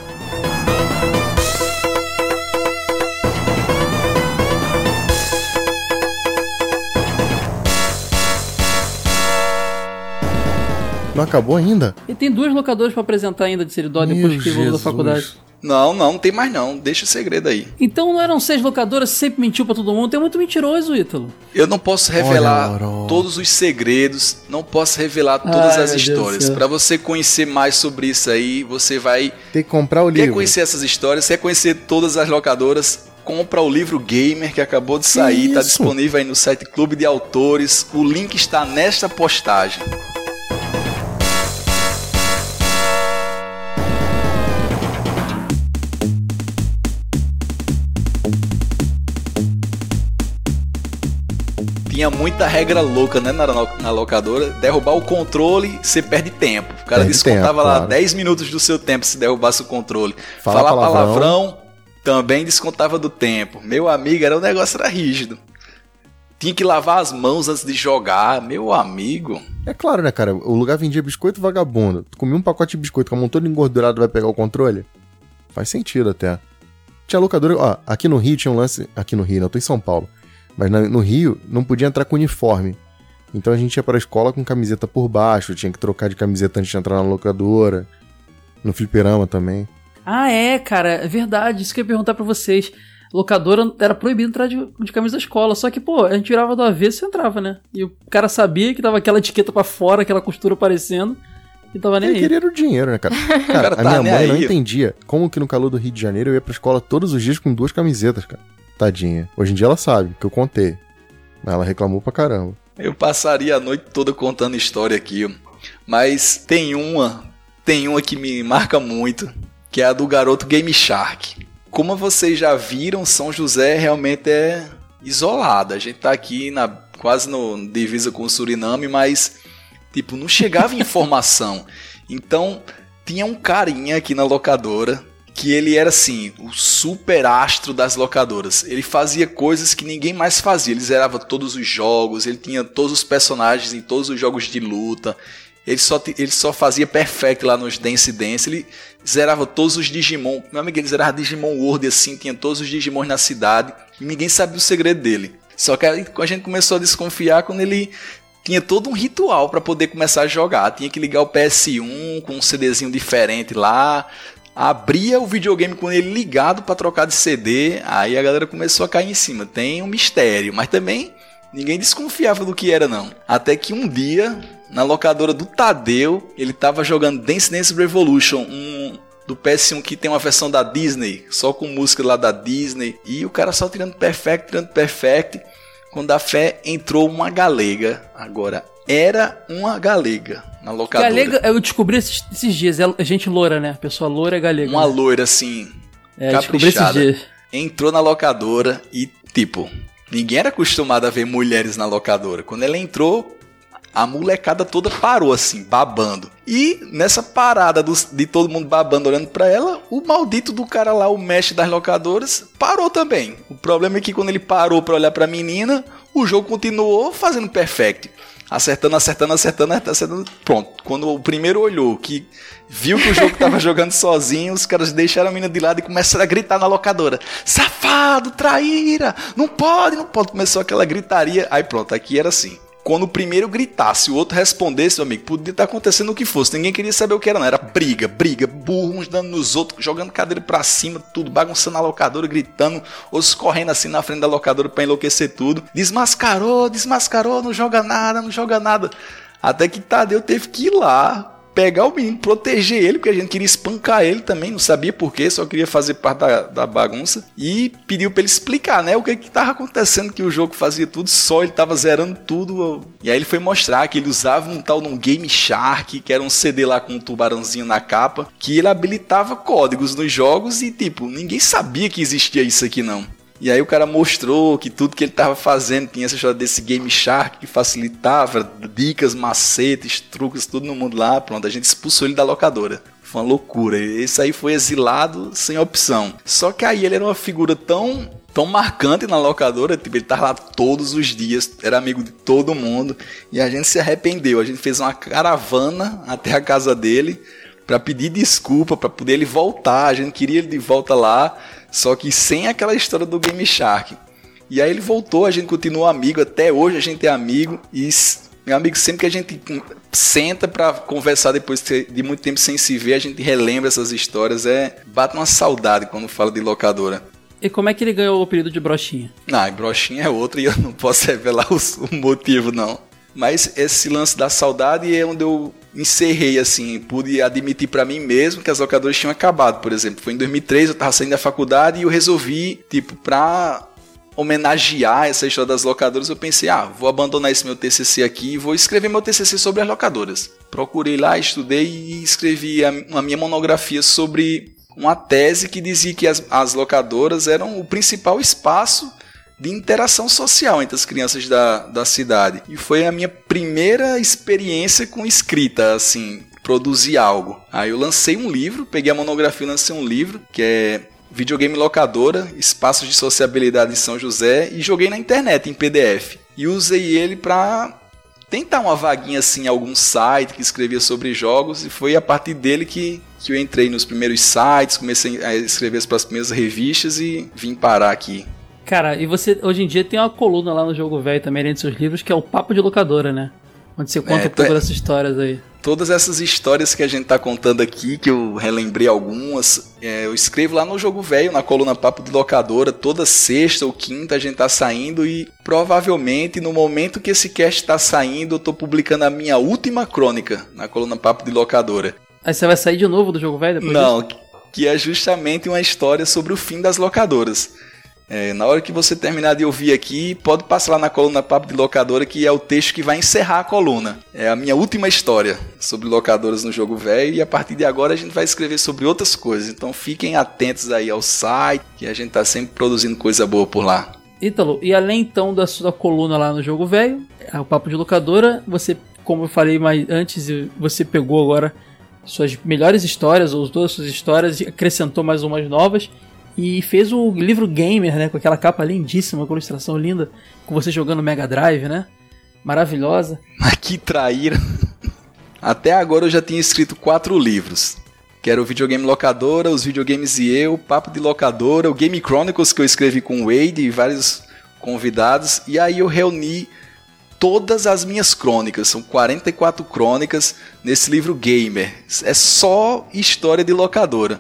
Não acabou ainda? E tem duas locadoras para apresentar ainda de Seridó depois que voltou da faculdade. Não, não, não tem mais não. Deixa o segredo aí. Então não eram seis locadoras, sempre mentiu para todo mundo. Tem muito mentiroso, Ítalo. Eu não posso revelar Olha, todos os segredos, não posso revelar todas Ai, as histórias. Para você conhecer mais sobre isso aí, você vai ter que comprar o livro. Quer conhecer essas histórias, quer conhecer todas as locadoras, compra o livro Gamer que acabou de sair, está disponível aí no site Clube de Autores. O link está nesta postagem. Tinha muita regra louca, né, na, na locadora. Derrubar o controle, você perde tempo. O cara perde descontava tempo, lá claro. 10 minutos do seu tempo se derrubasse o controle. Fala Falar palavrão. palavrão também descontava do tempo. Meu amigo, era o um negócio era rígido. Tinha que lavar as mãos antes de jogar, meu amigo. É claro, né, cara? O lugar vendia biscoito vagabundo. Tu comia um pacote de biscoito com a mão toda engordurada, vai pegar o controle? Faz sentido até. Tinha locadora, ó, aqui no Rio tinha um lance. Aqui no Rio, não, eu tô em São Paulo. Mas no Rio não podia entrar com uniforme. Então a gente ia para a escola com camiseta por baixo, tinha que trocar de camiseta antes de entrar na locadora. No fliperama também. Ah, é, cara, é verdade. Isso que eu ia perguntar para vocês. locadora era proibido entrar de, de camisa da escola. Só que, pô, a gente virava do avesso e entrava, né? E o cara sabia que tava aquela etiqueta pra fora, aquela costura aparecendo. E tava nem Ele aí. queria o dinheiro, né, cara? Cara, cara a tá minha mãe não entendia como que no calor do Rio de Janeiro eu ia pra escola todos os dias com duas camisetas, cara. Tadinha. Hoje em dia ela sabe, que eu contei. Mas ela reclamou pra caramba. Eu passaria a noite toda contando história aqui, mas tem uma, tem uma que me marca muito, que é a do garoto Game Shark. Como vocês já viram, São José realmente é isolada. A gente tá aqui na quase no divisa com o Suriname, mas tipo, não chegava informação. Então, tinha um carinha aqui na locadora que ele era assim, o super astro das locadoras. Ele fazia coisas que ninguém mais fazia. Ele zerava todos os jogos, ele tinha todos os personagens em todos os jogos de luta. Ele só, ele só fazia perfect lá nos Dance Dance. Ele zerava todos os Digimon. Meu amigo, ele zerava Digimon World assim, tinha todos os Digimon na cidade. E ninguém sabia o segredo dele. Só que a gente começou a desconfiar quando ele tinha todo um ritual para poder começar a jogar. Tinha que ligar o PS1 com um CDzinho diferente lá. Abria o videogame com ele ligado para trocar de CD. Aí a galera começou a cair em cima. Tem um mistério, mas também ninguém desconfiava do que era não. Até que um dia, na locadora do Tadeu, ele tava jogando Dance Dance Revolution, um do PS1 que tem uma versão da Disney, só com música lá da Disney, e o cara só tirando perfect, tirando perfect. Quando a fé entrou uma galega, agora era uma galega na locadora. Galega, eu descobri esses, esses dias, é gente loura, né? Pessoa loura é galega. Uma né? loira assim, É, caprichada. entrou na locadora e, tipo, ninguém era acostumado a ver mulheres na locadora. Quando ela entrou, a molecada toda parou assim, babando. E nessa parada dos- de todo mundo babando, olhando pra ela, o maldito do cara lá, o mestre das locadoras, parou também. O problema é que quando ele parou pra olhar pra menina, o jogo continuou fazendo perfect. Acertando, acertando, acertando, acertando. Pronto. Quando o primeiro olhou que viu que o jogo tava jogando sozinho, os caras deixaram a menina de lado e começaram a gritar na locadora: Safado, traíra! Não pode, não pode. Começou aquela gritaria. Aí pronto, aqui era assim. Quando o primeiro gritasse o outro respondesse, meu amigo, podia estar acontecendo o que fosse. Ninguém queria saber o que era, não. Era briga, briga, burro, uns dando nos outros, jogando cadeira pra cima, tudo, bagunçando a locadora, gritando, outros correndo assim na frente da locadora pra enlouquecer tudo. Desmascarou, desmascarou, não joga nada, não joga nada. Até que Tadeu teve que ir lá, pegar o menino, proteger ele, porque a gente queria espancar ele também, não sabia porquê, só queria fazer parte da, da bagunça. E pediu pra ele explicar, né, o que que tava acontecendo, que o jogo fazia tudo, só ele tava zerando tudo. E aí ele foi mostrar que ele usava um tal num Game Shark, que era um CD lá com um tubarãozinho na capa, que ele habilitava códigos nos jogos e, tipo, ninguém sabia que existia isso aqui não. E aí o cara mostrou que tudo que ele tava fazendo tinha essa história desse Game Shark que facilitava dicas, macetes, truques, tudo no mundo lá. Pronto, a gente expulsou ele da locadora. Foi uma loucura. Esse aí foi exilado sem opção. Só que aí ele era uma figura tão tão marcante na locadora, tipo, ele tava lá todos os dias, era amigo de todo mundo, e a gente se arrependeu. A gente fez uma caravana até a casa dele para pedir desculpa, para poder ele voltar. A gente queria ele de volta lá, só que sem aquela história do Game Shark. E aí ele voltou, a gente continuou amigo, até hoje a gente é amigo e meu amigo, sempre que a gente senta pra conversar depois de muito tempo sem se ver, a gente relembra essas histórias, é bate uma saudade quando fala de locadora. E como é que ele ganhou o apelido de brochinha? Não, e brochinha é outra e eu não posso revelar os- o motivo, não. Mas esse lance da saudade é onde eu encerrei, assim, pude admitir pra mim mesmo que as locadoras tinham acabado, por exemplo. Foi em 2003, eu tava saindo da faculdade e eu resolvi, tipo, pra homenagear essa história das locadoras, eu pensei, ah, vou abandonar esse meu TCC aqui e vou escrever meu TCC sobre as locadoras. Procurei lá, estudei e escrevi a, a minha monografia sobre uma tese que dizia que as, as locadoras eram o principal espaço de interação social entre as crianças da, da cidade. E foi a minha primeira experiência com escrita, assim, produzir algo. Aí eu lancei um livro, peguei a monografia e lancei um livro, que é Videogame Locadora, Espaços de Sociabilidade em São José, e joguei na internet, em PDF. E usei ele para tentar uma vaguinha assim em algum site que escrevia sobre jogos, e foi a partir dele que, que eu entrei nos primeiros sites, comecei a escrever as primeiras revistas e vim parar aqui. Cara, e você hoje em dia tem uma coluna lá no Jogo Velho também, além dos seus livros, que é o Papo de Locadora, né? Onde você conta É, um pouco tô- dessas histórias aí. todas essas histórias que a gente tá contando aqui, que eu relembrei algumas, é, eu escrevo lá no Jogo Velho, na coluna Papo de Locadora, toda sexta ou quinta a gente tá saindo e provavelmente no momento que esse cast tá saindo, eu tô publicando a minha última crônica na coluna Papo de Locadora. Aí você vai sair de novo do Jogo Velho depois Não, disso? que é justamente uma história sobre o fim das locadoras. É, na hora que você terminar de ouvir aqui, pode passar lá na coluna Papo de Locadora, que é o texto que vai encerrar a coluna. É a minha última história sobre locadoras no jogo velho, e a partir de agora a gente vai escrever sobre outras coisas. Então fiquem atentos aí ao site, que a gente tá sempre produzindo coisa boa por lá. Ítalo, e além então da sua coluna lá no Jogo Velho, é o Papo de Locadora, você, como eu falei mais antes, você pegou agora suas melhores histórias, ou todas as suas histórias, e acrescentou mais umas novas. E fez o livro Gamer, né? Com aquela capa lindíssima, com ilustração linda, com você jogando Mega Drive, né? Maravilhosa. Mas que traíra. Até agora eu já tinha escrito quatro livros. Que era o Videogame Locadora, Os Videogames e Eu, Papo de Locadora, o Game Chronicles que eu escrevi com o Wade e vários convidados. E aí eu reuni todas as minhas crônicas, são 44 crônicas nesse livro Gamer. É só história de locadora.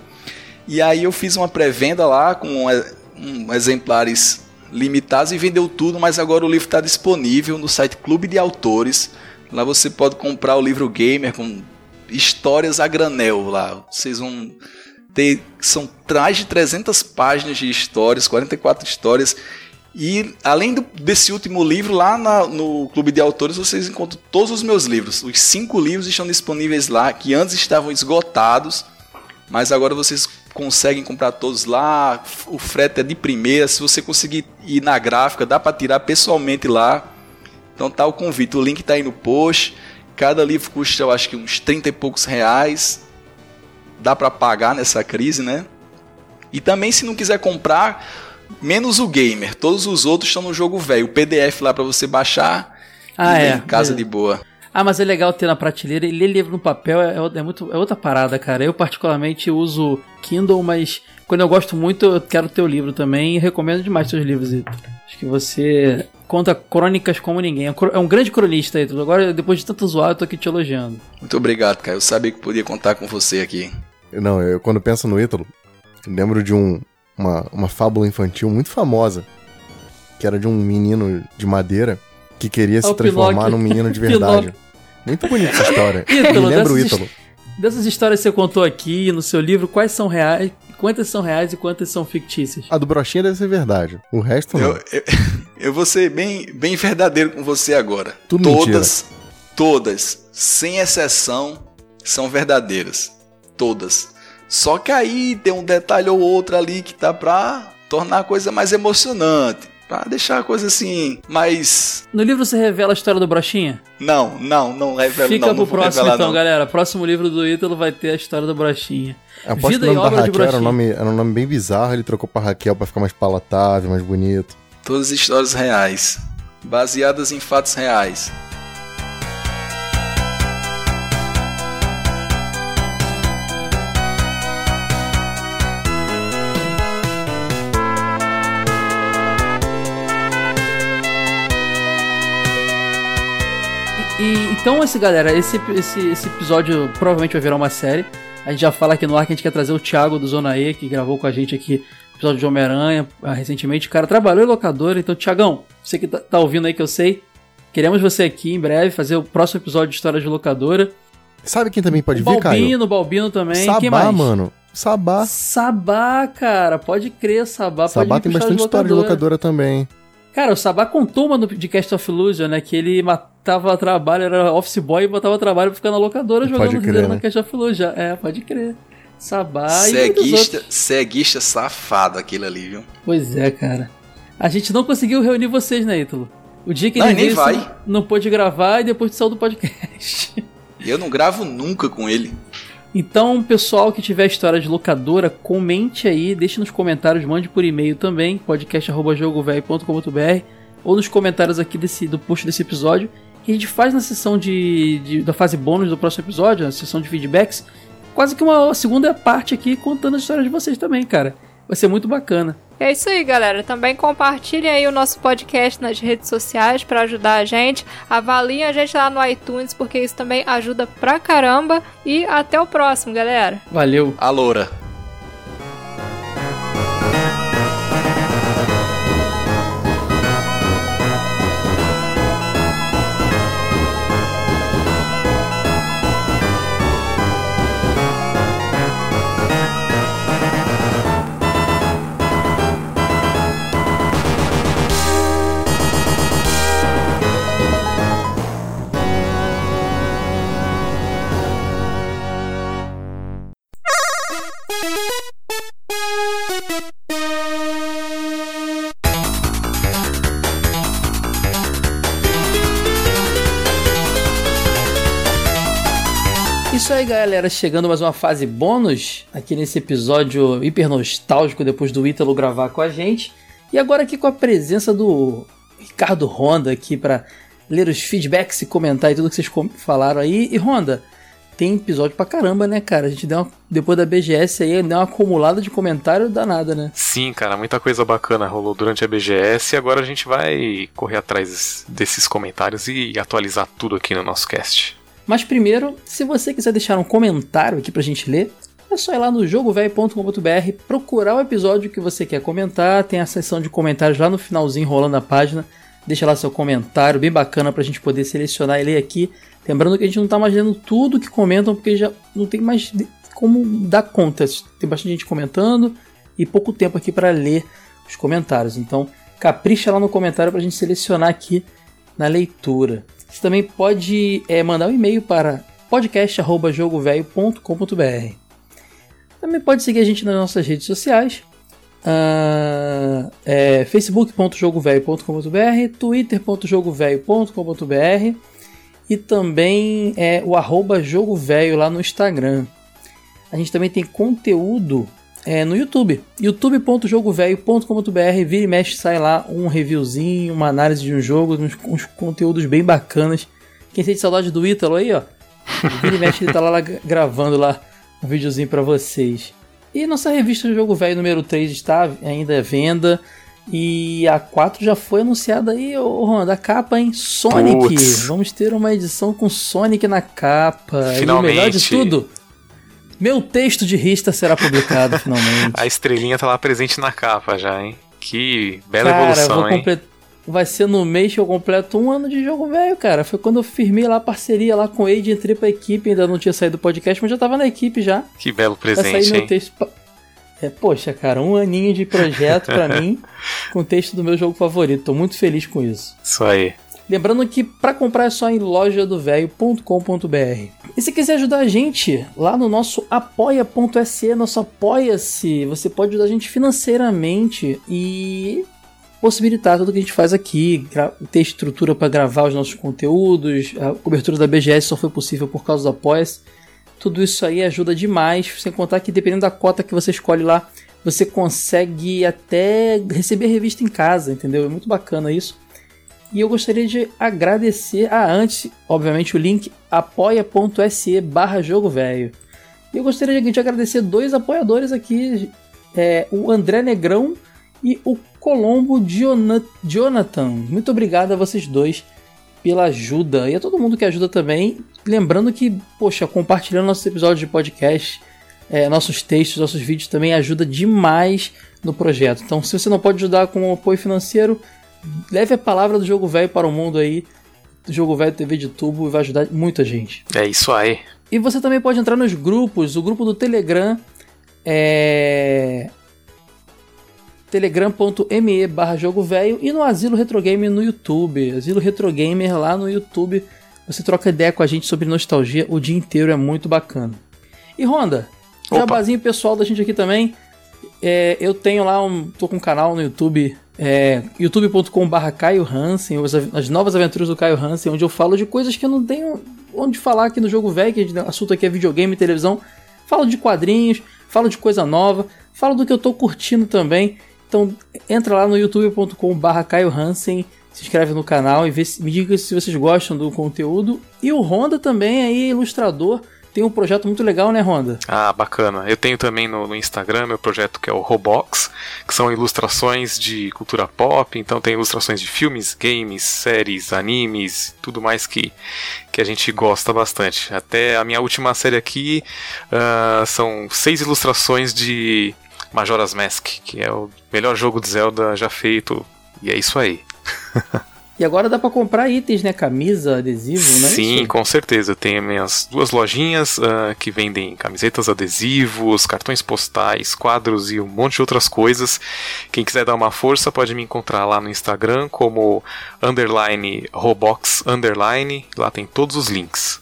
E aí eu fiz uma pré-venda lá com é, um, exemplares limitados e vendeu tudo, mas agora o livro está disponível no site Clube de Autores. Lá você pode comprar o livro Gamer com histórias a granel lá. Vocês vão ter são mais de 300 páginas de histórias, 44 histórias. E além do, desse último livro, lá na, no Clube de Autores vocês encontram todos os meus livros. Os cinco livros estão disponíveis lá, que antes estavam esgotados, mas agora vocês conseguem comprar todos lá. O frete é de primeira. Se você conseguir ir na gráfica, dá para tirar pessoalmente lá. Então tá o convite. O link tá aí no post. Cada livro custa, eu acho que uns 30 e poucos reais. Dá para pagar nessa crise, né? E também se não quiser comprar, menos o gamer, todos os outros estão no jogo velho. O PDF lá para você baixar ah, é, em casa é. de boa. Ah, mas é legal ter na prateleira e ler livro no papel é, é, muito, é outra parada, cara. Eu particularmente uso Kindle, mas quando eu gosto muito eu quero ter o livro também e recomendo demais seus livros, Ito. Acho que você conta crônicas como ninguém. É um É grande cronista, Ito. Agora, depois de tanto zoar, eu tô aqui te elogiando. Muito obrigado, cara. Eu sabia que podia contar com você aqui. Não, eu quando penso no Ítalo, lembro de um, uma, uma fábula infantil muito famosa, que era de um menino de madeira que queria Ah, se transformar Pinóquio. num menino de verdade. Muito bonita essa história. Ítalo, Me lembra o Ítalo. dessas histórias que você contou aqui no seu livro, quais são reais, quantas são reais e quantas são fictícias? A do Brochinha deve ser verdade. O resto não. Eu, eu, eu vou ser bem, bem verdadeiro com você agora. Tudo todas, todas, sem exceção, são verdadeiras. Todas. Só que aí tem um detalhe ou outro ali que tá pra tornar a coisa mais emocionante. Pra deixar a coisa assim, mais. No livro você revela a história do Brochinha? Não, não, não revela Fica não, pro não próximo revelar, então, não. galera. Próximo livro do Ítalo vai ter a história do Brochinha. Aposto Vida que o e nome da obra de Raquel era um, nome, era um nome bem bizarro, ele trocou pra Raquel pra ficar mais palatável, mais bonito. Todas histórias reais, baseadas em fatos reais. Então, esse galera, esse, esse, esse episódio provavelmente vai virar uma série. A gente já fala aqui no ar que a gente quer trazer o Thiago do Zona E, que gravou com a gente aqui o episódio de Homem-Aranha ah, recentemente. O cara trabalhou em locadora, então, Thiagão, você que tá, tá ouvindo aí que eu sei, queremos você aqui em breve fazer o próximo episódio de História de Locadora. Sabe quem também pode o vir, Caio? Balbino, Balbino também. Quem Sabá, mais? mano. Sabá. Sabá, cara, pode crer, Sabá. Sabá tem bastante história de locadora também. Cara, o Sabá contou uma no- de Cast of Illusion, né? Que ele matava trabalho, era office boy e botava trabalho pra ficar na locadora Pode jogando crer, né? na Cast of Illusion. É, pode crer. Sabá e muitos ceguista, outros. ceguista safado aquilo ali, viu? Pois é, cara. A gente não conseguiu reunir vocês, né, Ítalo? O dia que Não, ele e nem veio, vai. não pôde gravar e depois saiu do podcast. Eu não gravo nunca com ele. Então, pessoal que tiver história de locadora, comente aí, deixe nos comentários, mande por e-mail também, podcast.jogovelho.com.br ou nos comentários aqui desse, do post desse episódio, que a gente faz na sessão de, de- da fase bônus do próximo episódio, na sessão de feedbacks, quase que uma segunda parte aqui contando as histórias de vocês também, cara. Vai ser muito bacana. É isso aí, galera. Também compartilhem aí o nosso podcast nas redes sociais para ajudar a gente. Avaliem a gente lá no iTunes, porque isso também ajuda pra caramba. E até o próximo, galera. Valeu. Aloura. Galera, chegando mais uma fase bônus aqui nesse episódio hiper nostálgico depois do Ítalo gravar com a gente. E agora aqui com a presença do Ricardo Honda aqui para ler os feedbacks e comentar e tudo que vocês falaram aí. E Honda, tem episódio pra caramba, né, cara? A gente deu uma, depois da BGS aí, deu uma acumulada de comentário danada, né? Sim, cara, muita coisa bacana rolou durante a BGS e agora a gente vai correr atrás desses comentários e atualizar tudo aqui no nosso cast. Mas primeiro, se você quiser deixar um comentário aqui pra gente ler, é só ir lá no jogovelho.com.br, procurar o episódio que você quer comentar, tem a seção de comentários lá no finalzinho rolando a página. Deixa lá seu comentário, bem bacana pra gente poder selecionar e ler aqui. Lembrando que a gente não tá mais lendo tudo que comentam, porque já não tem mais como dar conta. Tem bastante gente comentando e pouco tempo aqui para ler os comentários. Então, capricha lá no comentário pra gente selecionar aqui na leitura. Você também pode é, mandar um e-mail para podcast.jogovelho.com.br. Também pode seguir a gente nas nossas redes sociais. Uh, é, facebook.jogovelho.com.br, twitter.jogovelho.com.br e também é, o arroba Jogo Velho lá no Instagram. A gente também tem conteúdo é, no YouTube, youtube.jogovelho.com.br, vira e mexe, sai lá um reviewzinho, uma análise de um jogo, uns, uns conteúdos bem bacanas. Quem sente saudade do Ítalo aí, ó, vira e mexe, ele tá lá, lá gravando lá um videozinho para vocês. E nossa revista Jogo Velho número 3 está ainda à venda. E a 4 já foi anunciada aí, ô Ronda, a capa, hein? Sonic! Vamos ter uma edição com Sonic na capa. E o Finalmente. melhor de tudo, meu texto de rista será publicado finalmente. A estrelinha tá lá presente na capa já, hein? Que bela Cara, evolução, hein? complet... vai ser no mês que eu completo um ano de jogo velho, cara. Foi quando eu firmei lá a parceria lá com o Age, entrei pra equipe, ainda não tinha saído do podcast, mas já tava na equipe já. Que belo Vai sair presente, meu hein? texto. pa- É, poxa, cara, um aninho de projeto pra mim com o texto do meu jogo favorito. Tô muito feliz com isso. Isso aí. Lembrando que para comprar é só em lojadovelho.com.br. E se quiser ajudar a gente lá no nosso apoia.se, nosso apoia-se, você pode ajudar a gente financeiramente e possibilitar tudo que a gente faz aqui, ter estrutura para gravar os nossos conteúdos, a cobertura da BGS só foi possível por causa do apoia-se. Tudo isso aí ajuda demais, sem contar que dependendo da cota que você escolhe lá, você consegue até receber revista em casa, entendeu? É muito bacana isso. E eu gostaria de agradecer. Ah, antes, obviamente, o link apoia.se barra jogo velho. E eu gostaria de agradecer dois apoiadores aqui: é, o André Negrão e o Colombo Jonathan. Muito obrigado a vocês dois pela ajuda. E a todo mundo que ajuda também. Lembrando que, poxa, compartilhando nossos episódios de podcast, é, nossos textos, nossos vídeos também ajuda demais no projeto. Então, se você não pode ajudar com o apoio financeiro, leve a palavra do Jogo Velho para o mundo aí, do Jogo Velho TV de Tubo, vai ajudar muita gente. É isso aí. E você também pode entrar nos grupos, o grupo do Telegram é telegram.me barra jogo velho e no Asilo Retro Gamer no YouTube. Asilo Retro Gamer lá no YouTube. Você troca ideia com a gente sobre nostalgia o dia inteiro, é muito bacana. E Honda, Opa. jabazinho pessoal da gente aqui também. É, eu tenho lá um. tô com um canal no YouTube, é, youtube.com.br Caio Hansen, as, as novas aventuras do Caio Hansen, onde eu falo de coisas que eu não tenho onde falar aqui no jogo velho, que o assunto aqui é videogame e televisão. Falo de quadrinhos, falo de coisa nova, falo do que eu tô curtindo também. Então entra lá no youtube.com.br Caio Hansen, se inscreve no canal e vê me diga se vocês gostam do conteúdo. E o Honda também aí, ilustrador, tem um projeto muito legal, né, Honda? Ah, bacana. Eu tenho também no, no Instagram meu projeto que é o Robox, que são ilustrações de cultura pop, então tem ilustrações de filmes, games, séries, animes, tudo mais que, que a gente gosta bastante. Até a minha última série aqui uh, são seis ilustrações de Majora's Mask, que é o melhor jogo de Zelda já feito, e é isso aí. E agora dá para comprar itens, né? Camisa, adesivo, né? Sim, com certeza. Eu tenho minhas duas lojinhas uh, que vendem camisetas, adesivos, cartões postais, quadros e um monte de outras coisas. Quem quiser dar uma força pode me encontrar lá no Instagram como underline robox underline. Lá tem todos os links.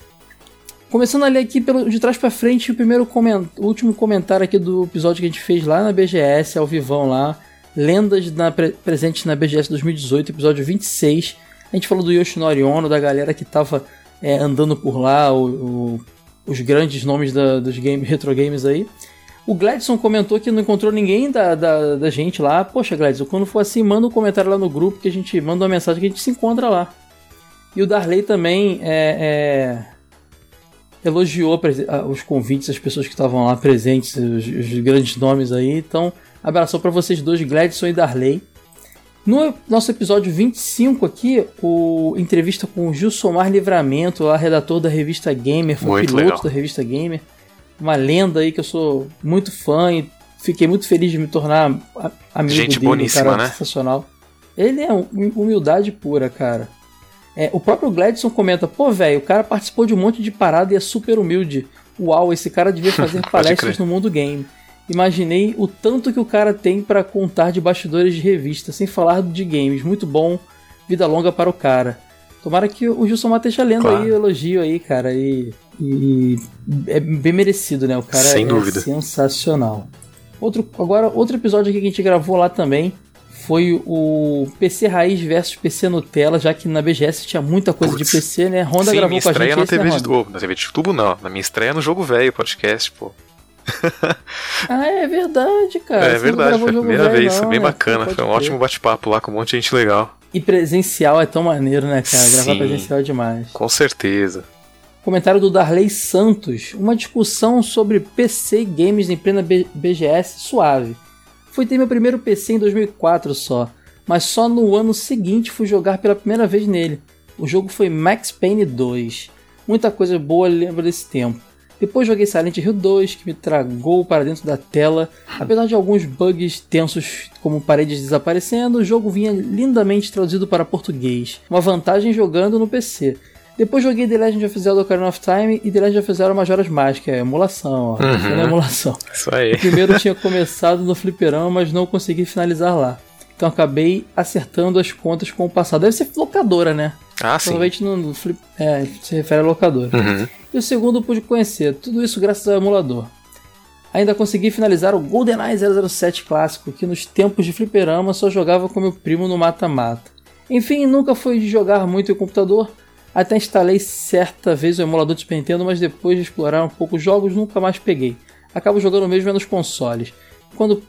Começando a ler aqui pelo, de trás para frente o primeiro coment, o último comentário aqui do episódio que a gente fez lá na BGS, ao vivão lá lendas na, presentes na BGS 2018, episódio 26. A gente falou do Yoshinori Ono, da galera que tava é, andando por lá, o, o, os grandes nomes da, dos game, retro games aí. O Gladson comentou que não encontrou ninguém da, da, da, gente lá. Poxa, Gladson, quando for assim, manda um comentário lá no grupo que a gente manda uma mensagem que a gente se encontra lá. E o Darley também é, é, elogiou os convites, as pessoas que estavam lá presentes, os, os grandes nomes aí. Então, Abração para vocês dois, Gladson e Darley. No nosso episódio 25 aqui, o entrevista com o Gilsomar Livramento, a redator da revista Gamer, foi muito piloto legal. da revista Gamer. Uma lenda aí que eu sou muito fã e fiquei muito feliz de me tornar amigo Gente dele, boníssima, cara né? sensacional. Ele é humildade pura, cara. É, o próprio Gladson comenta, pô, velho, o cara participou de um monte de parada e é super humilde. Uau, esse cara devia fazer palestras no mundo game imaginei o tanto que o cara tem para contar de bastidores de revista, sem falar de games. Muito bom, vida longa para o cara. Tomara que o Gilson esteja lendo claro. aí o elogio aí, cara. E, e, é bem merecido, né? O cara Sem é dúvida. sensacional. Outro, agora, outro episódio aqui que a gente gravou lá também foi o PC Raiz versus PC Nutella, já que na BGS tinha muita coisa Puts. de PC, né? Honda Sim, gravou com a gente. Na TV né, de, na TV de tubo não, na minha estreia no Jogo Velho podcast, pô. ah, é verdade, cara. É Você verdade, foi a primeira vez, não, bem né? bacana. Foi um ótimo bate-papo lá com um monte de gente legal. E presencial é tão maneiro, né, cara? Sim, Gravar presencial é demais. Com certeza. Comentário do Darley Santos. Uma discussão sobre PC e games em plena BGS suave. Fui ter meu primeiro PC em 2004 só, mas só no ano seguinte fui jogar pela primeira vez nele. O jogo foi Max Payne 2. Muita coisa boa lembro desse tempo. Depois joguei Silent Hill 2, que me tragou para dentro da tela. Apesar de alguns bugs tensos, como paredes desaparecendo, o jogo vinha lindamente traduzido para português. Uma vantagem jogando no PC. Depois joguei The Legend of Zelda Ocarina of Time e The Legend of Zelda Majora's Mask, é emulação, ó. Uhum. É emulação. Isso aí. O primeiro tinha começado no fliperão, mas não consegui finalizar lá. Então acabei acertando as contas com o passado. Deve ser locadora, né? Ah, sim. Provavelmente no, no flip, é, se refere a locadora. Uhum. E o segundo pude conhecer, tudo isso graças ao emulador. Ainda consegui finalizar o GoldenEye 007 clássico, que nos tempos de fliperama só jogava com meu primo no mata-mata. Enfim, nunca fui de jogar muito em computador, até instalei certa vez o emulador de Super Nintendo, mas depois de explorar um pouco os jogos nunca mais peguei. Acabo jogando mesmo nos consoles. Quando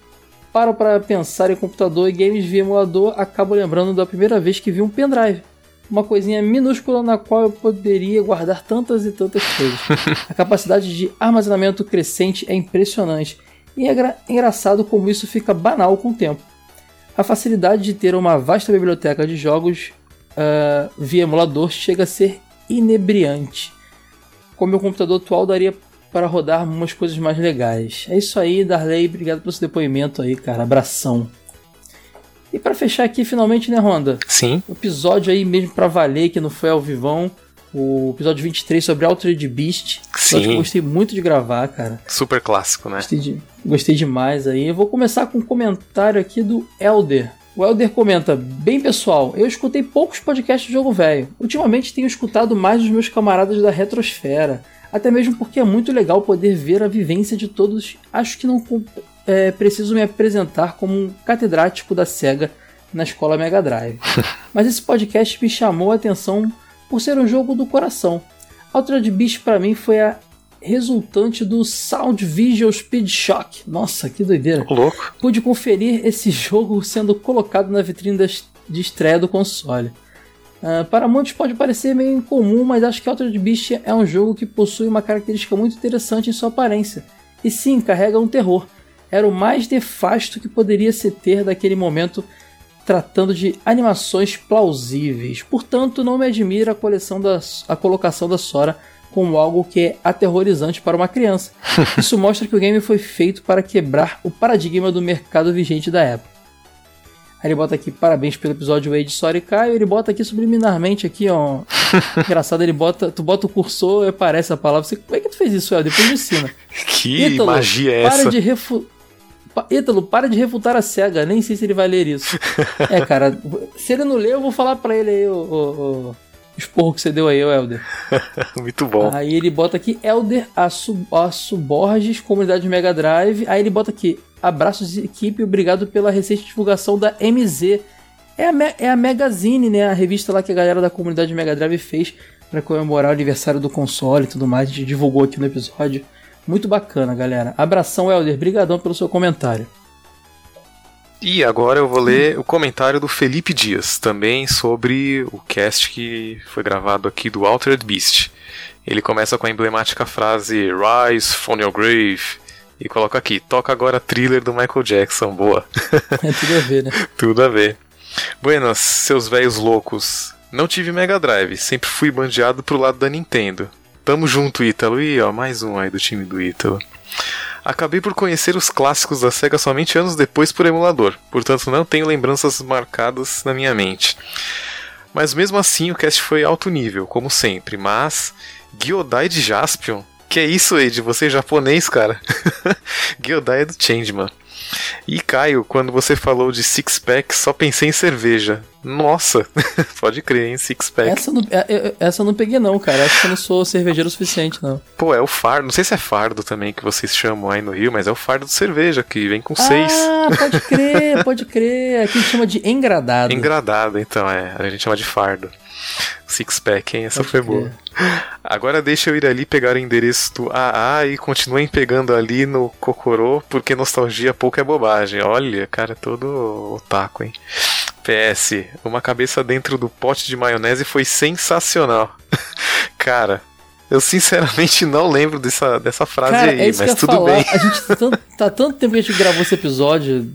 paro para pensar em computador e games via emulador, acabo lembrando da primeira vez que vi um pendrive uma coisinha minúscula na qual eu poderia guardar tantas e tantas coisas. A capacidade de armazenamento crescente é impressionante e é engraçado como isso fica banal com o tempo. A facilidade de ter uma vasta biblioteca de jogos uh, via emulador chega a ser inebriante. Com meu computador atual daria para rodar umas coisas mais legais. É isso aí, Darley. Obrigado pelo seu depoimento aí, cara. Abração. E para fechar aqui, finalmente, né, Honda? Sim. O episódio aí mesmo para valer, que não foi ao vivão. O episódio 23 sobre Altered Beast. Sim. Eu gostei muito de gravar, cara. Super clássico, né? Gostei, de, gostei demais aí. Eu vou começar com um comentário aqui do Elder. O Elder comenta: Bem pessoal, eu escutei poucos podcasts de jogo velho. Ultimamente tenho escutado mais dos meus camaradas da Retrosfera. Até mesmo porque é muito legal poder ver a vivência de todos. Acho que não é, preciso me apresentar como um catedrático da SEGA na escola Mega Drive. Mas esse podcast me chamou a atenção por ser um jogo do coração. Altered Beast para mim foi a resultante do Sound Visual Speed Shock. Nossa, que doideira. Louco. Pude conferir esse jogo sendo colocado na vitrine de estreia do console. Uh, para muitos pode parecer meio incomum, mas acho que Altered Beast é um jogo que possui uma característica muito interessante em sua aparência. E sim, carrega um terror. Era o mais nefasto que poderia se ter daquele momento, tratando de animações plausíveis. Portanto, não me admira a, coleção da, a colocação da Sora como algo que é aterrorizante para uma criança. Isso mostra que o game foi feito para quebrar o paradigma do mercado vigente da época. Aí ele bota aqui, parabéns pelo episódio Wade, Sorry Caio. Ele bota aqui subliminarmente aqui, ó. Engraçado, ele bota. Tu bota o cursor e aparece a palavra. Você, como é que tu fez isso, El? Depois me ensina. Que Ítalo, magia é essa? Para de refu... Ítalo, para de refutar a SEGA. Nem sei se ele vai ler isso. é, cara, se ele não ler, eu vou falar pra ele aí, o, o, o esporro que você deu aí, o Helder. Muito bom. Aí ele bota aqui Helder Aço, Aço Borges, comunidade Mega Drive. Aí ele bota aqui Abraços, equipe, obrigado pela recente divulgação da MZ. É a, é a Magazine, né? A revista lá que a galera da comunidade Mega Drive fez para comemorar o aniversário do console e tudo mais. A gente divulgou aqui no episódio. Muito bacana, galera. Abração, Helder. Brigadão pelo seu comentário. E agora eu vou ler o comentário do Felipe Dias, também sobre o cast que foi gravado aqui do Altered Beast. Ele começa com a emblemática frase Rise from your grave e coloca aqui, toca agora thriller do Michael Jackson, boa. É tudo a ver, né? tudo a ver. Buenas, seus velhos loucos. Não tive Mega Drive, sempre fui bandeado pro lado da Nintendo. Tamo junto, Ítalo. E ó, mais um aí do time do Ítalo. Acabei por conhecer os clássicos da SEGA somente anos depois por emulador, portanto não tenho lembranças marcadas na minha mente. Mas mesmo assim o cast foi alto nível, como sempre, mas Gyodai de Jaspion que é isso, Ed? Você é japonês, cara. Gyodai é do Changeman. E Caio, quando você falou de six pack, só pensei em cerveja. Nossa, pode crer, hein? Six pack. Essa, não, é, essa eu não peguei, não, cara. Acho que eu não sou cervejeiro o suficiente, não. Pô, é o fardo. Não sei se é fardo também que vocês chamam aí no Rio, mas é o fardo de cerveja, que vem com ah, seis. Ah, pode crer, pode crer. Aqui a gente chama de engradado. Engradado, então, é. A gente chama de fardo. Six pack, hein? Essa Pode foi boa. Agora deixa eu ir ali pegar o endereço do AA e continuem pegando ali no Cocorô, porque nostalgia pouco é bobagem. Olha, cara, todo otaku, hein? PS, uma cabeça dentro do pote de maionese foi sensacional. cara, eu sinceramente não lembro dessa, dessa frase cara, aí, é mas tudo falar. bem. A gente tá, tá tanto tempo que a gente gravou esse episódio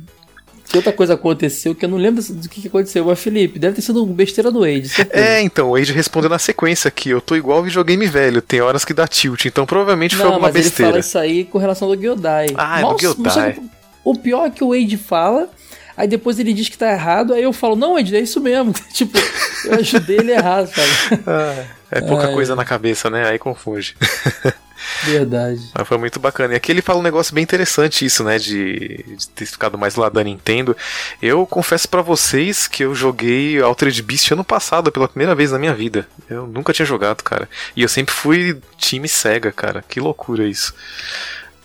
outra coisa aconteceu que eu não lembro do que, aconteceu. Mas, Felipe, deve ter sido besteira do. Certeza. É, então, o Wade respondeu na sequência aqui. Eu tô igual videogame velho, tem horas que dá tilt, então provavelmente não, foi alguma mas besteira. Ele fala isso aí com relação ao Gyodai. Ah, é Nossa, do Gyodai. O pior é que o Wade fala. Aí depois ele diz que tá errado, aí eu falo, não, Wade, é isso mesmo. tipo, eu ajudei ele errado, sabe? Ah, é pouca Ai. coisa na cabeça, né? Aí confunde. Verdade. Mas foi muito bacana. E aqui ele fala um negócio bem interessante, isso, né? De, de ter ficado mais lá da Nintendo. Eu confesso para vocês que eu joguei Altered Beast ano passado pela primeira vez na minha vida. Eu nunca tinha jogado, cara. E eu sempre fui time Sega, cara. Que loucura isso.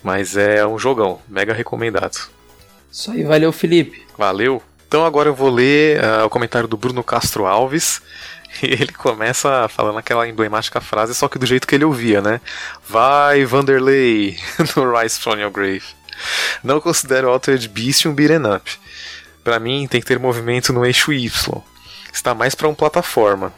Mas é um jogão, mega recomendado. Isso aí, valeu, Felipe. Valeu. Então agora eu vou ler uh, o comentário do Bruno Castro Alves. E ele começa falando aquela emblemática frase, só que do jeito que ele ouvia, né? Vai, Vanderlei, no Rise from Your Grave. Não considero Altered Beast um beat'em up. Para mim, tem que ter movimento no eixo Y. Está mais para um plataforma.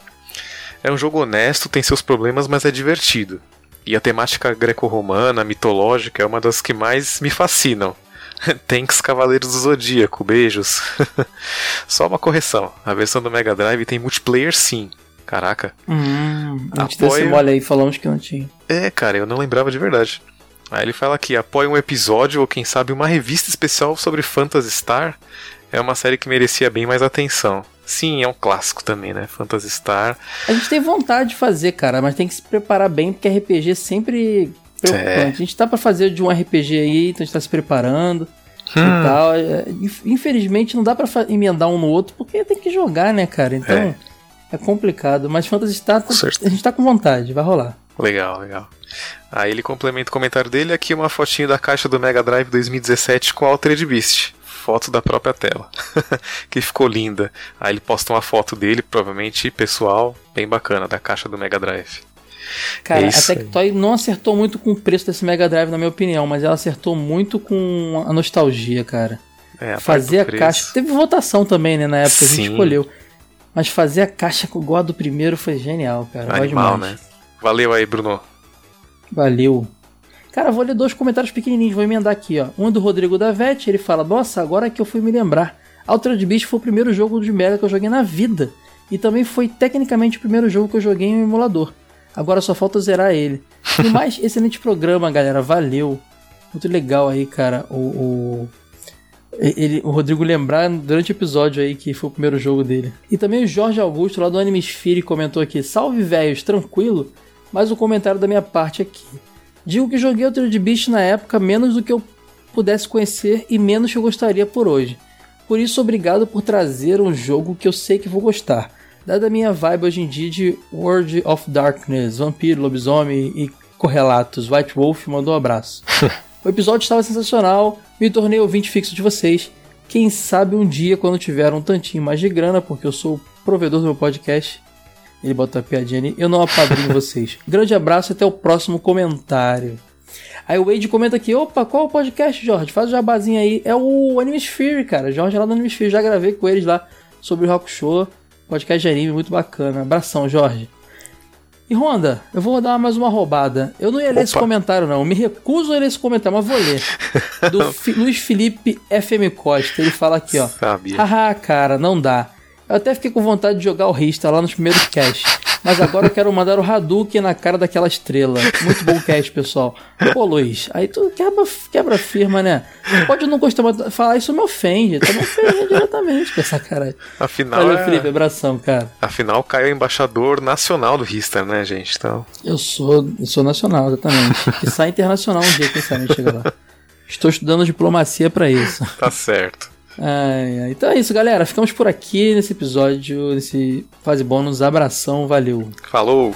É um jogo honesto, tem seus problemas, mas é divertido. E a temática greco-romana, mitológica, é uma das que mais me fascinam. Tanks Cavaleiros do Zodíaco, beijos. Só uma correção: a versão do Mega Drive tem multiplayer sim. Caraca. Hum, a gente apoia... deu esse mole aí, falamos que não tinha. É, cara, eu não lembrava de verdade. Aí ele fala aqui: apoia um episódio ou quem sabe uma revista especial sobre Phantasy Star. É uma série que merecia bem mais atenção. Sim, é um clássico também, né? Phantasy Star. A gente tem vontade de fazer, cara, mas tem que se preparar bem, porque RPG sempre preocupante. É. A gente tá para fazer de um RPG aí, então a gente tá se preparando hum. e tal. É, infelizmente não dá para emendar um no outro porque tem que jogar, né, cara? Então é, é complicado. Mas Fantasy Star a gente tá com vontade, vai rolar. Legal, legal. Aí ele complementa o comentário dele aqui uma fotinho da caixa do Mega Drive 2017 com Altered Beast. Foto da própria tela. que ficou linda. Aí ele posta uma foto dele, provavelmente pessoal, bem bacana, da caixa do Mega Drive. Cara, é a Tectoy não acertou muito com o preço desse Mega Drive, na minha opinião, mas ela acertou muito com a nostalgia, cara. É, a Fazer a caixa. Teve votação também, né? Na época Sim. a gente escolheu. Mas fazer a caixa com igual a do primeiro foi genial, cara. Animal, né? Valeu aí, Bruno. Valeu. Cara, vou ler dois comentários pequenininhos, vou emendar aqui, ó. Um é do Rodrigo Davete, ele fala: Nossa, agora que eu fui me lembrar. Altered Beast foi o primeiro jogo de Mega que eu joguei na vida. E também foi tecnicamente o primeiro jogo que eu joguei em um emulador. Agora só falta zerar ele. E mais, excelente programa, galera. Valeu. Muito legal aí, cara. O, o, ele, o Rodrigo lembrar durante o episódio aí que foi o primeiro jogo dele. E também o Jorge Augusto, lá do Anime Sphere, comentou aqui: Salve, velhos, tranquilo? Mais um comentário da minha parte aqui. Digo que joguei o Trio de Beast na época menos do que eu pudesse conhecer e menos que eu gostaria por hoje. Por isso, obrigado por trazer um jogo que eu sei que vou gostar. Dada a minha vibe hoje em dia de World of Darkness, Vampiro, Lobisomem e Correlatos, White Wolf mandou um abraço. o episódio estava sensacional, me tornei ouvinte fixo de vocês. Quem sabe um dia, quando tiver um tantinho mais de grana, porque eu sou o provedor do meu podcast, ele bota a piadinha ali, eu não apadrinho vocês. Grande abraço e até o próximo comentário. Aí o Wade comenta aqui, opa, qual é o podcast, Jorge? Faz o jabazinho aí. É o Animesphere, cara. Jorge é lá no Animesphere, já gravei com eles lá sobre o Rock Show. Podcast de anime, muito bacana. Abração, Jorge. E Honda, eu vou dar mais uma roubada. Eu não ia ler Opa. esse comentário, não. Eu me recuso a ler esse comentário, mas vou ler. Do Fi Luiz Felipe FM Costa. Ele fala aqui, ó. Sabia. Haha, cara, não dá. Eu até fiquei com vontade de jogar o Rista lá nos primeiros casts. Mas agora eu quero mandar o Hadouken na cara daquela estrela. Muito bom cast, pessoal. Pô, Luiz, aí tu quebra, quebra firma, né? Pode não gostar, mas falar isso me ofende. Tu me ofende diretamente com essa cara. Afinal. Valeu, é... Felipe, abração, cara. Afinal, Caio é embaixador nacional do Rista, né, gente? Então... Eu sou, eu sou nacional, exatamente. E sai internacional um dia, quem sabe, chega lá. Estou estudando diplomacia para isso. Tá certo. Ai, ai. Então é isso, galera. Ficamos por aqui nesse episódio, nesse fase bônus. Abração, valeu. Falou!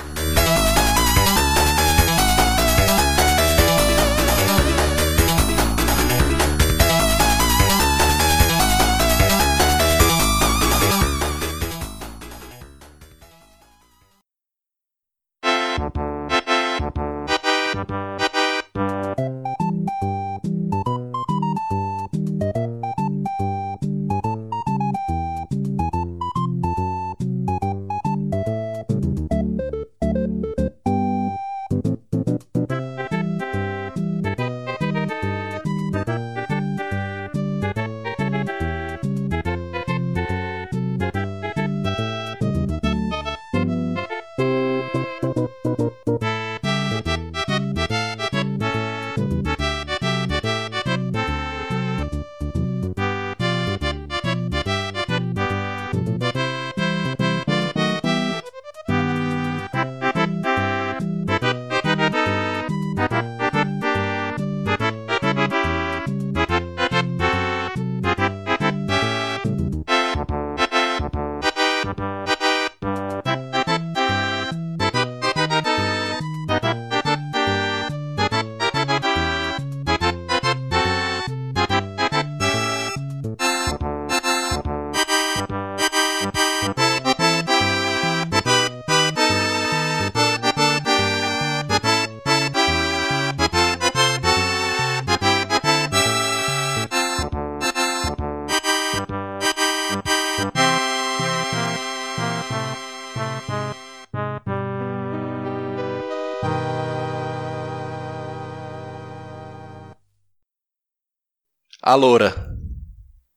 A loura.